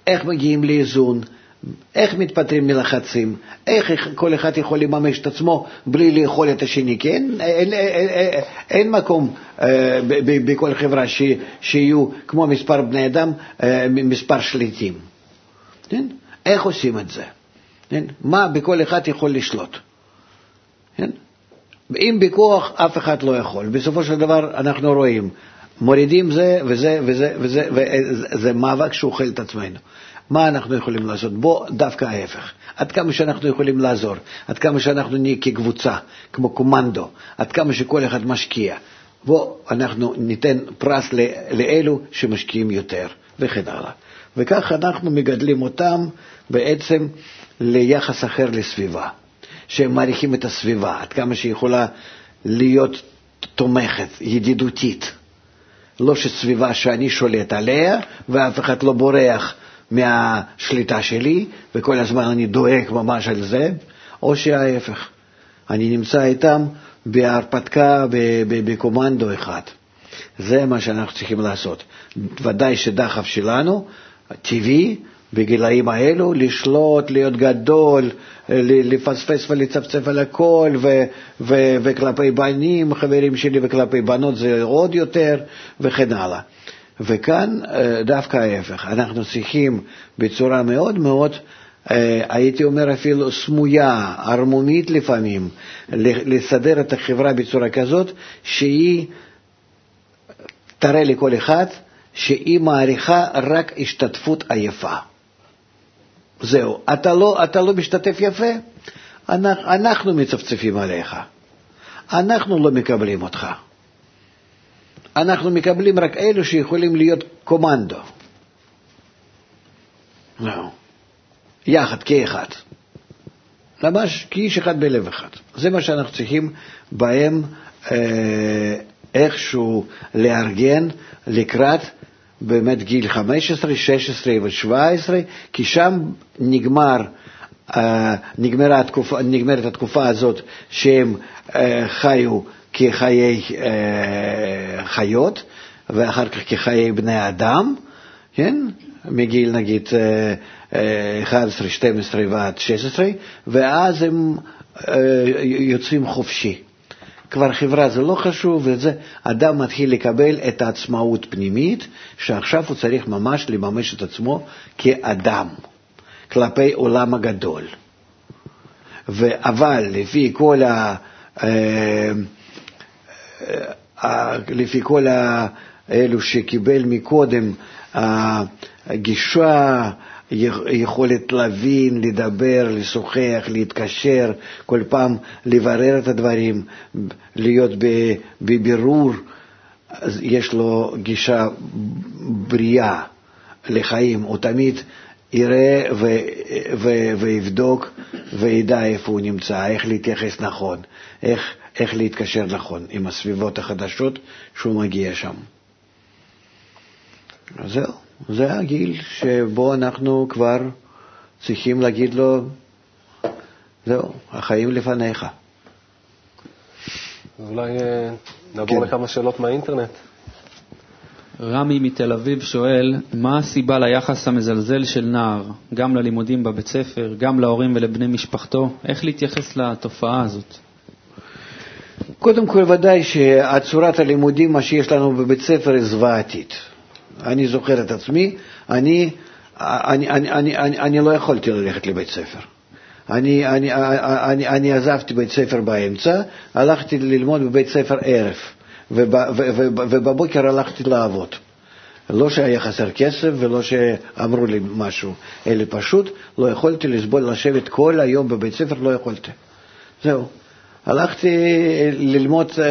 איך מגיעים לאיזון, איך מתפטרים מלחצים, איך כל אחד יכול לממש את עצמו בלי לאכול את השני, כי אין, אין, אין, אין, אין מקום אה, בכל חברה ש, שיהיו כמו מספר בני אדם, אה, מספר שליטים. כן? איך עושים את זה? כן? מה בכל אחד יכול לשלוט? כן? אם בכוח אף אחד לא יכול. בסופו של דבר אנחנו רואים, מורידים זה וזה וזה וזה, וזה מאבק שאוכל את עצמנו. מה אנחנו יכולים לעשות? בוא דווקא ההפך. עד כמה שאנחנו יכולים לעזור, עד כמה שאנחנו נהיה כקבוצה, כמו קומנדו, עד כמה שכל אחד משקיע. בוא אנחנו ניתן פרס לאלו שמשקיעים יותר, וכן הלאה. וכך אנחנו מגדלים אותם בעצם ליחס אחר לסביבה, שהם מעריכים את הסביבה, עד כמה שהיא יכולה להיות תומכת, ידידותית. לא שסביבה שאני שולט עליה ואף אחד לא בורח מהשליטה שלי וכל הזמן אני דואג ממש על זה, או שההפך, אני נמצא איתם בהרפתקה בקומנדו אחד. זה מה שאנחנו צריכים לעשות. ודאי שדחף שלנו, טבעי, בגילאים האלו, לשלוט, להיות גדול, לפספס ולצפצף על הכל, ו- ו- וכלפי בנים, חברים שלי, וכלפי בנות זה עוד יותר, וכן הלאה. וכאן אה, דווקא ההפך, אנחנו צריכים בצורה מאוד מאוד, אה, הייתי אומר אפילו סמויה, ערמומית לפעמים, לסדר את החברה בצורה כזאת שהיא תראה לכל אחד שהיא מעריכה רק השתתפות עייפה. זהו, אתה לא, אתה לא משתתף יפה, אנחנו, אנחנו מצפצפים עליך, אנחנו לא מקבלים אותך. אנחנו מקבלים רק אלו שיכולים להיות קומנדו. זהו. יחד, כאחד. ממש כאיש אחד בלב אחד. זה מה שאנחנו צריכים בהם אה, איכשהו לארגן לקראת באמת גיל 15, 16 ו-17, כי שם נגמר, uh, נגמרה התקופה, נגמרת התקופה הזאת שהם uh, חיו כחיי uh, חיות, ואחר כך כחיי בני אדם, כן? מגיל נגיד 11, 12 ועד 16, ואז הם יוצאים חופשי. כבר חברה זה לא חשוב, וזה, אדם מתחיל לקבל את העצמאות פנימית, שעכשיו הוא צריך ממש לממש את עצמו כאדם, כלפי עולם הגדול. אבל לפי כל ה... אה, אה, לפי כל אלו שקיבל מקודם הגישה, יכולת להבין, לדבר, לשוחח, להתקשר, כל פעם לברר את הדברים, להיות בבירור, יש לו גישה בריאה לחיים, הוא תמיד יראה ו- ו- ויבדוק וידע איפה הוא נמצא, איך להתייחס נכון, איך, איך להתקשר נכון עם הסביבות החדשות שהוא מגיע שם. זהו, זה הגיל שבו אנחנו כבר צריכים להגיד לו, זהו, החיים לפניך. אולי אה, נעבור כן. לכמה שאלות מהאינטרנט. רמי מתל אביב שואל, מה הסיבה ליחס המזלזל של נער, גם ללימודים בבית ספר, גם להורים ולבני משפחתו? איך להתייחס לתופעה הזאת? קודם כל, ודאי שהצורת הלימודים, מה שיש לנו בבית ספר, היא זוועתית. אני זוכר את עצמי, אני, אני, אני, אני, אני, אני לא יכולתי ללכת לבית ספר. אני, אני, אני, אני עזבתי בית ספר באמצע, הלכתי ללמוד בבית ספר ערב. ובבוקר הלכתי לעבוד. לא שהיה חסר כסף ולא שאמרו לי משהו, אלא פשוט לא יכולתי לסבול לשבת כל היום בבית ספר, לא יכולתי. זהו. הלכתי ללמוד, אה,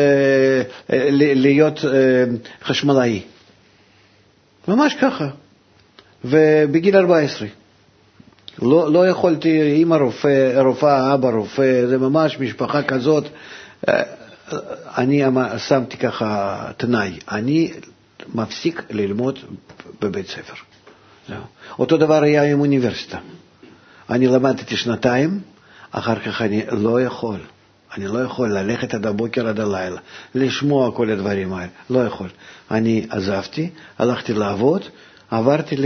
אה, להיות אה, חשמלאי. ממש ככה. ובגיל 14. לא, לא יכולתי, אמא רופא, רופאה, אבא רופא, זה ממש משפחה כזאת. אני שמתי ככה תנאי, אני מפסיק ללמוד בבית ספר. זהו. אותו דבר היה עם אוניברסיטה. אני למדתי שנתיים, אחר כך אני לא יכול. אני לא יכול ללכת עד הבוקר עד הלילה, לשמוע כל הדברים האלה, לא יכול. אני עזבתי, הלכתי לעבוד, עברתי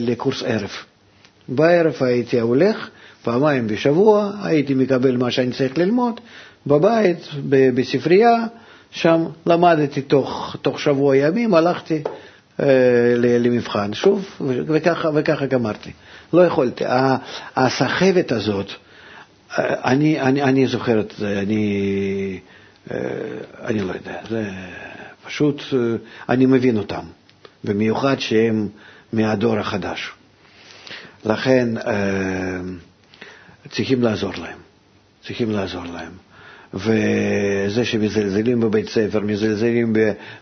לקורס ערב. בערב הייתי הולך, פעמיים בשבוע, הייתי מקבל מה שאני צריך ללמוד, בבית, בספרייה, שם למדתי תוך, תוך שבוע ימים, הלכתי אה, למבחן שוב, וככה, וככה גמרתי. לא יכולתי. הסחבת הזאת, אני, אני, אני זוכר את זה, אני, אה, אני לא יודע, זה פשוט, אה, אני מבין אותם, במיוחד שהם מהדור החדש. לכן צריכים לעזור להם, צריכים לעזור להם. וזה שמזלזלים בבית ספר, מזלזלים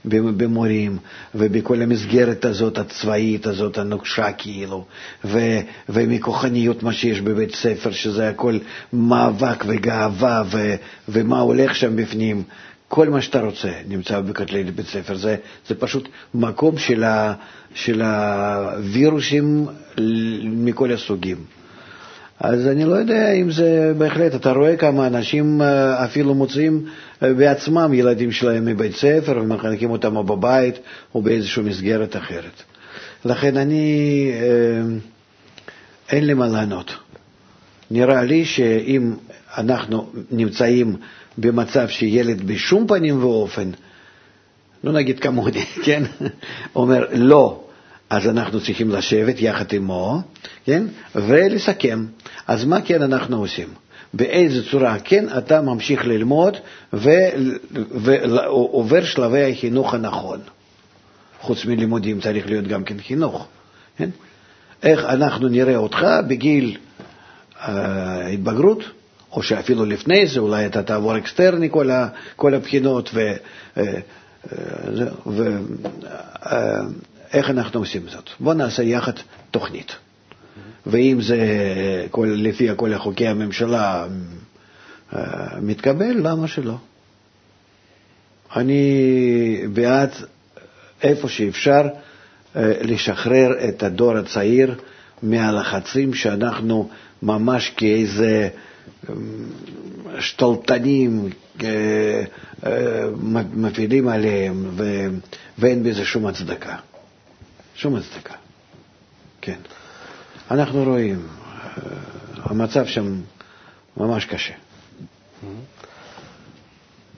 במורים ובכל המסגרת הזאת, הצבאית הזאת, הנוקשה כאילו, ו, ומכוחניות מה שיש בבית ספר, שזה הכל מאבק וגאווה ו, ומה הולך שם בפנים. כל מה שאתה רוצה נמצא בכותלי בית ספר. זה, זה פשוט מקום של, ה, של הווירוסים מכל הסוגים. אז אני לא יודע אם זה בהחלט, אתה רואה כמה אנשים אה, אפילו מוציאים אה, בעצמם ילדים שלהם מבית ספר ומחנכים אותם בבית או באיזושהי מסגרת אחרת. לכן אני, אה, אין לי מה לענות. נראה לי שאם אנחנו נמצאים במצב שילד בשום פנים ואופן, לא נגיד כמוני, כן, אומר לא, אז אנחנו צריכים לשבת יחד עמו, כן, ולסכם. אז מה כן אנחנו עושים? באיזה צורה כן אתה ממשיך ללמוד ועובר שלבי החינוך הנכון. חוץ מלימודים צריך להיות גם כן חינוך. כן? איך אנחנו נראה אותך בגיל ההתבגרות, או שאפילו לפני זה, אולי אתה תעבור אקסטרני כל, ה, כל הבחינות, ואיך אנחנו עושים זאת. בואו נעשה יחד תוכנית. ואם זה כל, לפי כל חוקי הממשלה אה, מתקבל, למה שלא? אני בעד איפה שאפשר אה, לשחרר את הדור הצעיר מהלחצים שאנחנו ממש כאיזה אה, שתלטנים מפעילים עליהם, ואין בזה שום הצדקה. שום הצדקה. כן. אנחנו רואים, אה, המצב שם ממש קשה.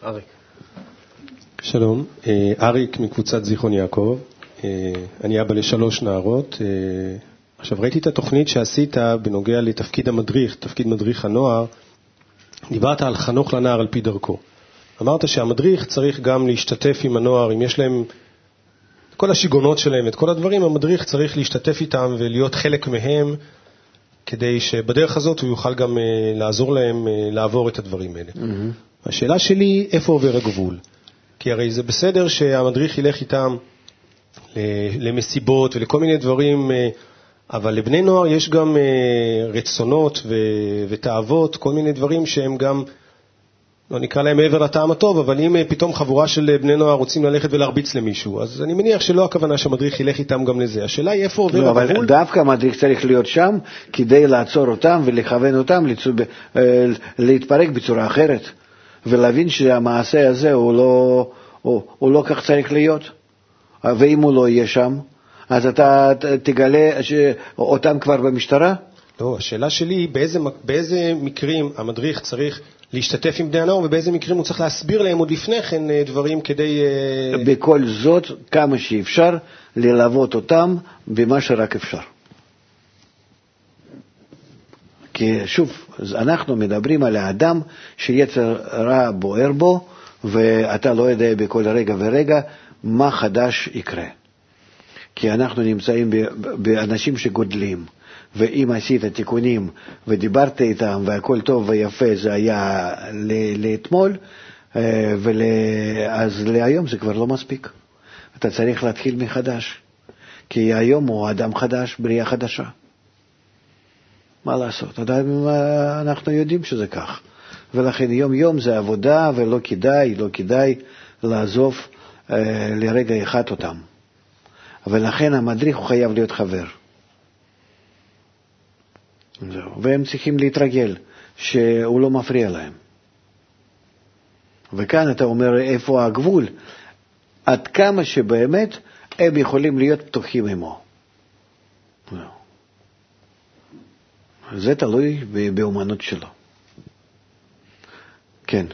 אריק. שלום, אה, אריק מקבוצת זיכרון יעקב. אה, אני אבא לשלוש נערות. עכשיו, ראיתי את התוכנית שעשית בנוגע לתפקיד המדריך, תפקיד מדריך הנוער. דיברת על חנוך לנער על פי דרכו. אמרת שהמדריך צריך גם להשתתף עם הנוער, אם יש להם כל השיגעונות שלהם, את כל הדברים, המדריך צריך להשתתף איתם ולהיות חלק מהם, כדי שבדרך הזאת הוא יוכל גם uh, לעזור להם uh, לעבור את הדברים האלה. Mm-hmm. השאלה שלי, איפה עובר הגבול? כי הרי זה בסדר שהמדריך ילך איתם למסיבות ולכל מיני דברים, uh, אבל לבני נוער יש גם רצונות ותאוות, כל מיני דברים שהם גם... לא נקרא להם מעבר לטעם הטוב, אבל אם אה, פתאום חבורה של אה, בני נוער רוצים ללכת ולהרביץ למישהו, אז אני מניח שלא הכוונה שהמדריך ילך איתם גם לזה. השאלה היא איפה עובר לא, הגבול. אבל דווקא המדריך צריך להיות שם כדי לעצור אותם ולכוון אותם אה, להתפרק בצורה אחרת, ולהבין שהמעשה הזה הוא לא, הוא, הוא לא כך צריך להיות. ואם הוא לא יהיה שם, אז אתה תגלה אותם כבר במשטרה? לא, השאלה שלי היא באיזה, באיזה מקרים המדריך צריך להשתתף עם בני הנוער, ובאיזה מקרים הוא צריך להסביר להם עוד לפני כן אה, דברים כדי... אה, בכל זאת, כמה שאפשר, ללוות אותם במה שרק אפשר. כי שוב, אנחנו מדברים על האדם שיצר רע בוער בו, ואתה לא יודע בכל רגע ורגע מה חדש יקרה. כי אנחנו נמצאים באנשים שגודלים. ואם עשית תיקונים ודיברת איתם והכל טוב ויפה, זה היה לאתמול, אה, ול... אז להיום זה כבר לא מספיק. אתה צריך להתחיל מחדש, כי היום הוא אדם חדש, בריאה חדשה. מה לעשות? עדיין אה, אנחנו יודעים שזה כך. ולכן יום-יום זה עבודה, ולא כדאי, לא כדאי לעזוב אה, לרגע אחד אותם. ולכן המדריך הוא חייב להיות חבר. זהו. והם צריכים להתרגל שהוא לא מפריע להם. וכאן אתה אומר איפה הגבול, עד כמה שבאמת הם יכולים להיות פתוחים עמו. זה תלוי באומנות שלו. כן.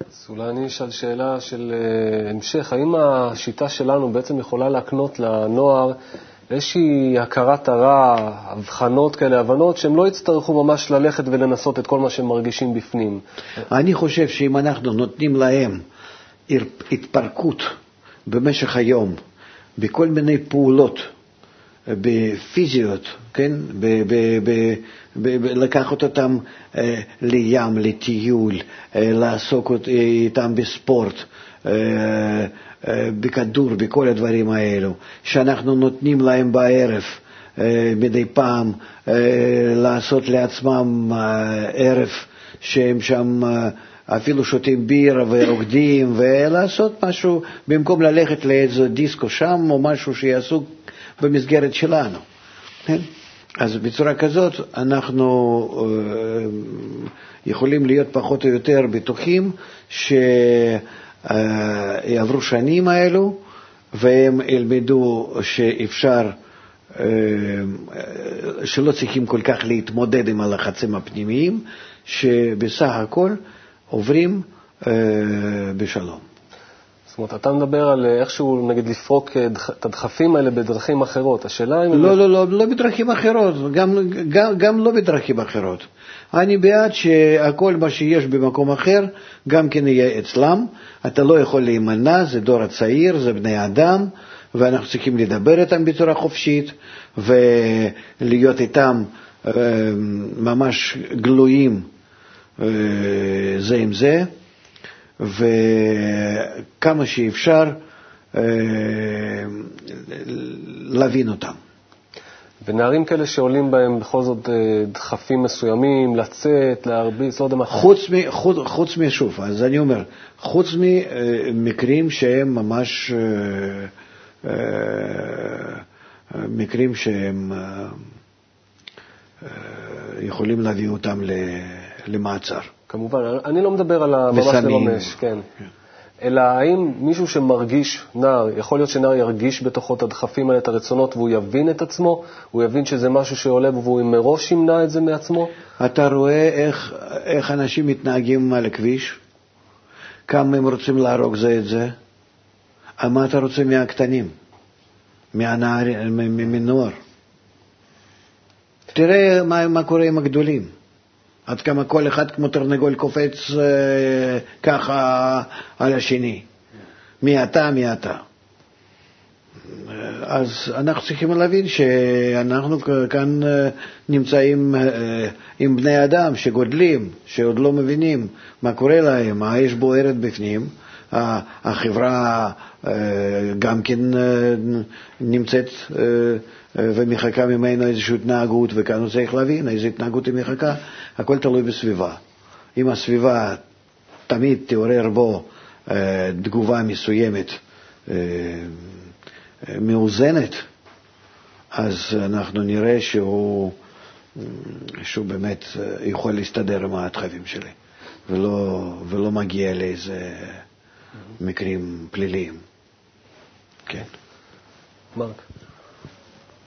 אז אולי אני אשאל שאלה של אה, המשך. האם השיטה שלנו בעצם יכולה להקנות לנוער איזושהי הכרת הרע, הבחנות כאלה, הבנות, שהם לא יצטרכו ממש ללכת ולנסות את כל מה שהם מרגישים בפנים. אני חושב שאם אנחנו נותנים להם התפרקות במשך היום בכל מיני פעולות בפיזיות, כן? ב- ב- ב- ב- לקחת אותם אה, לים, לטיול, אה, לעסוק איתם בספורט, אה, אה, בכדור, בכל הדברים האלו, שאנחנו נותנים להם בערב אה, מדי פעם אה, לעשות לעצמם ערב שהם שם אפילו שותים בירה ורוקדים ולעשות משהו במקום ללכת לאיזה דיסקו שם או משהו שיעשו במסגרת שלנו. כן? אז בצורה כזאת אנחנו יכולים להיות פחות או יותר בטוחים ש... אה, שנים האלו והם ילמדו שאפשר, אה, שלא צריכים כל כך להתמודד עם הלחצים הפנימיים, שבסך הכל עוברים אה, בשלום. זאת אומרת, אתה מדבר על איכשהו, נגיד, לפרוק את הדחפים האלה בדרכים אחרות. השאלה אם... לא, לא, לא, לא בדרכים אחרות, גם, גם, גם לא בדרכים אחרות. אני בעד שהכל מה שיש במקום אחר גם כן יהיה אצלם. אתה לא יכול להימנע, זה דור הצעיר, זה בני אדם, ואנחנו צריכים לדבר איתם בצורה חופשית ולהיות איתם אה, ממש גלויים אה, זה עם זה, וכמה שאפשר אה, להבין אותם. ונערים כאלה שעולים בהם בכל זאת אה, דחפים מסוימים, לצאת, להרביץ, לא יודע מה. חוץ, מ, חוץ, חוץ משוב, אז אני אומר, חוץ ממקרים שהם ממש אה, אה, מקרים שהם יכולים להביא אותם למעצר. כמובן, אני לא מדבר על ממש לממש, כן. כן. אלא האם מישהו שמרגיש, נער, יכול להיות שנער ירגיש בתוכו את הדחפים האלה, את הרצונות, והוא יבין את עצמו? הוא יבין שזה משהו שעולה והוא מראש ימנע את זה מעצמו? אתה רואה איך, איך אנשים מתנהגים על הכביש? כמה הם רוצים להרוג זה את זה? מה אתה רוצה מהקטנים? מהנער, מנוער? תראה מה, מה קורה עם הגדולים. עד כמה כל אחד כמו תרנגול קופץ אה, ככה על השני. מי אתה, מי אתה. אז אנחנו צריכים להבין שאנחנו כאן אה, נמצאים אה, עם בני אדם שגודלים, שעוד לא מבינים מה קורה להם, מה יש בוערת בפנים. החברה אה, גם כן נמצאת ומחכה ממנו איזושהי התנהגות, וכאן הוא צריך להבין איזו התנהגות היא מחכה. הכל תלוי בסביבה. אם הסביבה תמיד תעורר בו תגובה מסוימת, מאוזנת, אז אנחנו נראה שהוא, שהוא באמת יכול להסתדר עם הדחפים שלי, ולא, ולא מגיע לאיזה מקרים פליליים. כן. מרק.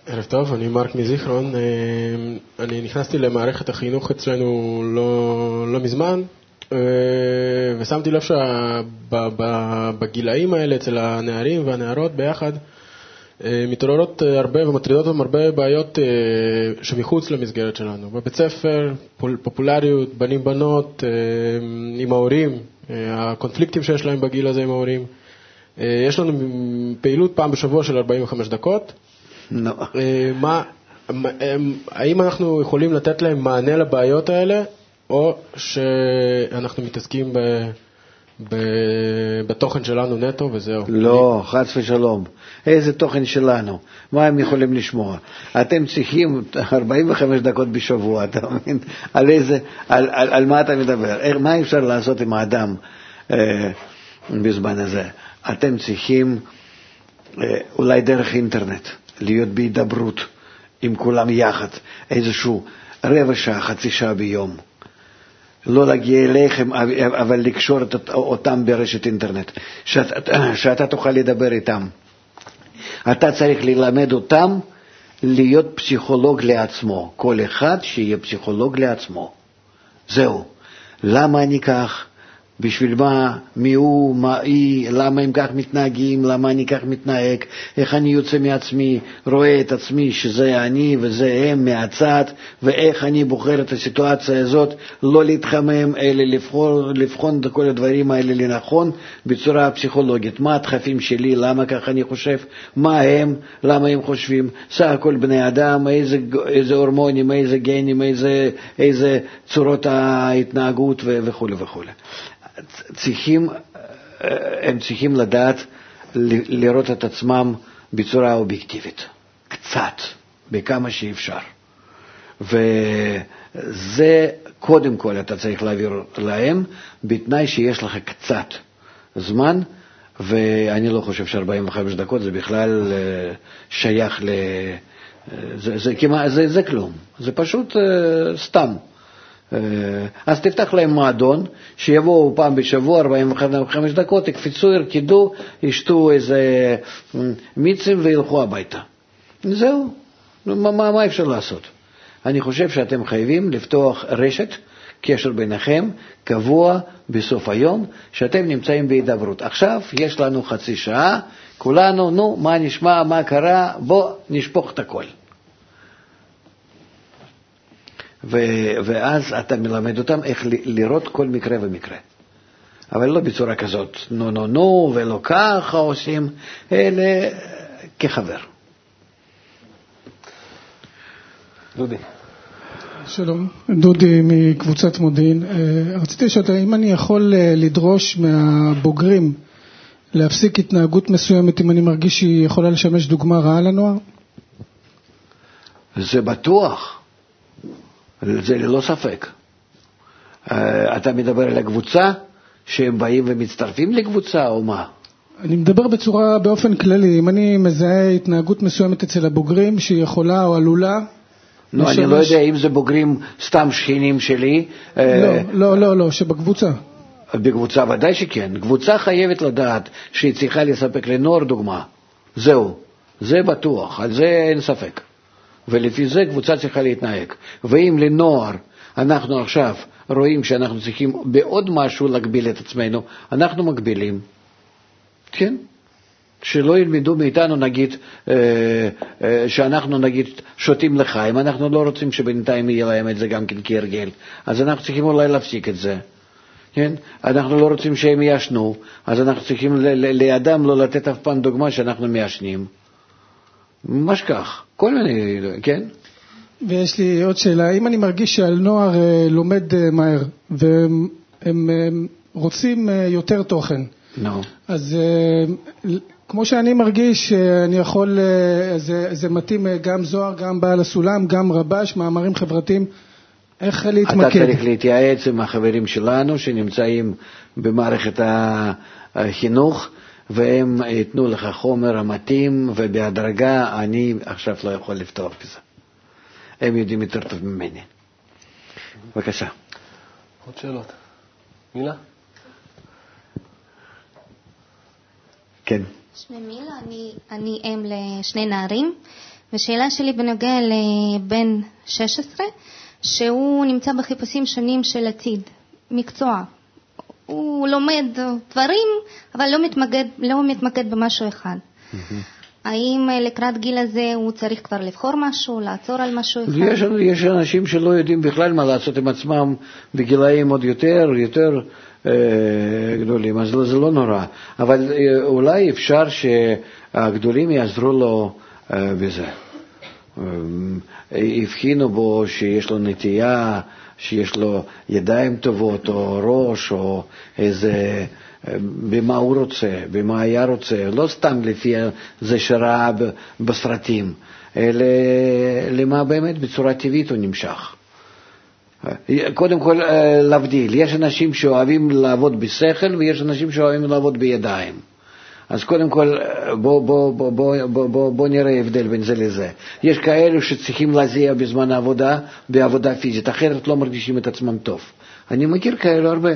ערב טוב, אני מרק מזיכרון. אני נכנסתי למערכת החינוך אצלנו לא, לא מזמן, ושמתי לב שבגילאים האלה, אצל הנערים והנערות ביחד, אה, מתעוררות אה, הרבה ומטרידות אותם הרבה בעיות אה, שמחוץ למסגרת שלנו. בבית ספר, פופולריות, בנים בנות, עם ההורים, הקונפליקטים שיש להם בגיל הזה עם ההורים. יש לנו פעילות פעם בשבוע של 45 דקות. לא. מה, האם אנחנו יכולים לתת להם מענה לבעיות האלה, או שאנחנו מתעסקים ב... בתוכן שלנו נטו וזהו. לא, חס ושלום. איזה תוכן שלנו? מה הם יכולים לשמוע? אתם צריכים 45 דקות בשבוע, אתה מבין? על, איזה, על, על, על מה אתה מדבר? מה אפשר לעשות עם האדם אה, בזמן הזה? אתם צריכים אה, אולי דרך אינטרנט להיות בהידברות עם כולם יחד, איזשהו רבע שעה, חצי שעה ביום. לא להגיע אליכם, אבל לקשור אותם ברשת אינטרנט, שאתה, שאתה תוכל לדבר איתם. אתה צריך ללמד אותם להיות פסיכולוג לעצמו, כל אחד שיהיה פסיכולוג לעצמו. זהו. למה אני כך? בשביל מה, מי הוא, מה היא, למה הם כך מתנהגים, למה אני כך מתנהג, איך אני יוצא מעצמי, רואה את עצמי שזה אני וזה הם מהצד, ואיך אני בוחר את הסיטואציה הזאת, לא להתחמם, אלא לבחור, לבחון את כל הדברים האלה לנכון בצורה פסיכולוגית. מה הדחפים שלי, למה כך אני חושב, מה הם, למה הם חושבים, סך הכל בני אדם, איזה, איזה הורמונים, איזה גנים, איזה, איזה צורות ההתנהגות וכו' וכו'. צריכים, הם צריכים לדעת לראות את עצמם בצורה אובייקטיבית, קצת, בכמה שאפשר. וזה קודם כל אתה צריך להעביר להם, בתנאי שיש לך קצת זמן, ואני לא חושב ש-45 דקות זה בכלל אה, שייך ל... אה, זה, זה, כמעט, זה, זה כלום, זה פשוט uh, סתם. אה, אז תפתח להם מועדון, שיבואו פעם בשבוע, 45 דקות, יקפצו, ירקדו, ישתו איזה מיצים וילכו הביתה. זהו, מה, מה אפשר לעשות? אני חושב שאתם חייבים לפתוח רשת, קשר ביניכם, קבוע, בסוף היום, שאתם נמצאים בהידברות. עכשיו יש לנו חצי שעה, כולנו, נו, מה נשמע, מה קרה, בוא נשפוך את הכל. ואז אתה מלמד אותם איך לראות כל מקרה ומקרה. אבל לא בצורה כזאת, נו נו נו, ולא ככה עושים, אלא כחבר. דודי. שלום, דודי מקבוצת מודיעין. אה, רציתי לשאול, האם אני יכול אה, לדרוש מהבוגרים להפסיק התנהגות מסוימת אם אני מרגיש שהיא יכולה לשמש דוגמה רעה לנוער? זה בטוח. זה ללא ספק. אה, אתה מדבר על הקבוצה, שהם באים ומצטרפים לקבוצה, או מה? אני מדבר בצורה, באופן כללי, אם אני מזהה התנהגות מסוימת אצל הבוגרים שהיא יכולה או עלולה... לא, לשמש... אני לא יודע אם זה בוגרים סתם שכנים שלי. אה, לא, לא, לא, לא, שבקבוצה. בקבוצה ודאי שכן. קבוצה חייבת לדעת שהיא צריכה לספק לנוער דוגמה. זהו, זה בטוח, על זה אין ספק. ולפי זה קבוצה צריכה להתנהג. ואם לנוער אנחנו עכשיו רואים שאנחנו צריכים בעוד משהו להגביל את עצמנו, אנחנו מגבילים. כן. שלא ילמדו מאיתנו, נגיד, אה, אה, שאנחנו נגיד שותים לחיים, אנחנו לא רוצים שבינתיים יהיה להם את זה גם כן כהרגל, אז אנחנו צריכים אולי להפסיק את זה. כן? אנחנו לא רוצים שהם יעשנו, אז אנחנו צריכים לידם לא לתת אף פעם דוגמה שאנחנו מעשנים. ממש כך, כל מיני, כן? ויש לי עוד שאלה, אם אני מרגיש שעל נוער אה, לומד אה, מהר, והם הם, הם רוצים אה, יותר תוכן, נו. אז כמו שאני מרגיש שאני יכול, זה, זה מתאים גם זוהר, גם בעל הסולם, גם רבש, מאמרים חברתיים, איך להתמקד? אתה צריך להתייעץ עם החברים שלנו שנמצאים במערכת החינוך, והם ייתנו לך חומר המתאים, ובהדרגה אני עכשיו לא יכול לפתור בזה. הם יודעים יותר טוב ממני. בבקשה. עוד שאלות. מילה? כן. שמי מילה, אני, אני אם לשני נערים, ושאלה שלי בנוגע לבן 16, שהוא נמצא בחיפושים שונים של עתיד, מקצוע. הוא לומד דברים, אבל לא מתמקד, לא מתמקד במשהו אחד. האם אה, לקראת גיל הזה הוא צריך כבר לבחור משהו, לעצור על משהו אחד? יש, יש אנשים שלא יודעים בכלל מה לעשות עם עצמם בגילאים עוד יותר, יותר אה, גדולים, אז זה לא נורא. אבל אה, אולי אפשר שהגדולים יעזרו לו אה, בזה. אה, הבחינו בו שיש לו נטייה, שיש לו ידיים טובות, או ראש, או איזה... במה הוא רוצה, במה היה רוצה, לא סתם לפי זה שראה בסרטים, אלא למה באמת בצורה טבעית הוא נמשך. קודם כל אה, להבדיל, יש אנשים שאוהבים לעבוד בשכל ויש אנשים שאוהבים לעבוד בידיים. אז קודם כל אה, בוא, בוא, בוא, בוא, בוא, בוא, בוא נראה הבדל בין זה לזה. יש כאלו שצריכים להזיע בזמן העבודה, בעבודה פיזית, אחרת לא מרגישים את עצמם טוב. אני מכיר כאלו הרבה.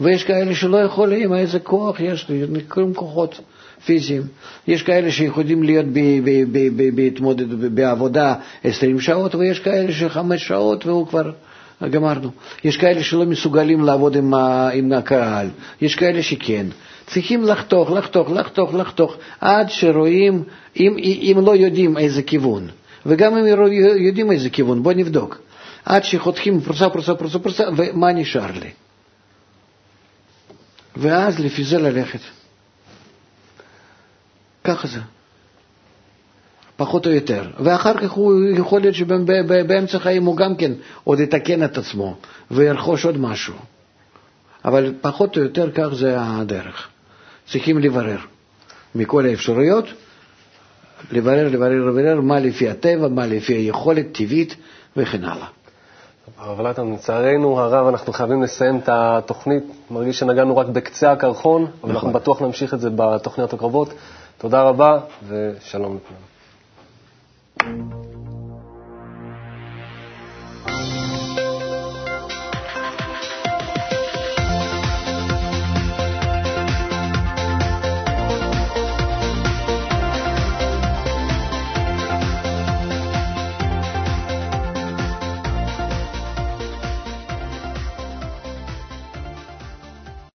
ויש כאלה שלא יכולים, איזה כוח יש לי, נקראים כוחות פיזיים. יש כאלה שיכולים להיות בהתמודד, בעבודה 20 שעות, ויש כאלה שחמש שעות והוא כבר גמרנו. יש כאלה שלא מסוגלים לעבוד עם, עם הקהל, יש כאלה שכן. צריכים לחתוך, לחתוך, לחתוך, לחתוך, עד שרואים, אם, אם לא יודעים איזה כיוון, וגם אם יודעים איזה כיוון, בואו נבדוק. עד שחותכים פרוסה, פרוסה, פרוסה, פרוסה, ומה נשאר לי? ואז לפי זה ללכת. ככה זה. פחות או יותר. ואחר כך הוא יכול להיות שבאמצע החיים הוא גם כן עוד יתקן את עצמו וירכוש עוד משהו. אבל פחות או יותר כך זה הדרך. צריכים לברר מכל האפשרויות, לברר, לברר, לברר מה לפי הטבע, מה לפי היכולת טבעית וכן הלאה. הרב לטם, לצערנו הרב, אנחנו חייבים לסיים את התוכנית. מרגיש שנגענו רק בקצה הקרחון, אבל נכון. אנחנו בטוח נמשיך את זה בתוכניות הקרובות. תודה רבה ושלום לכולם.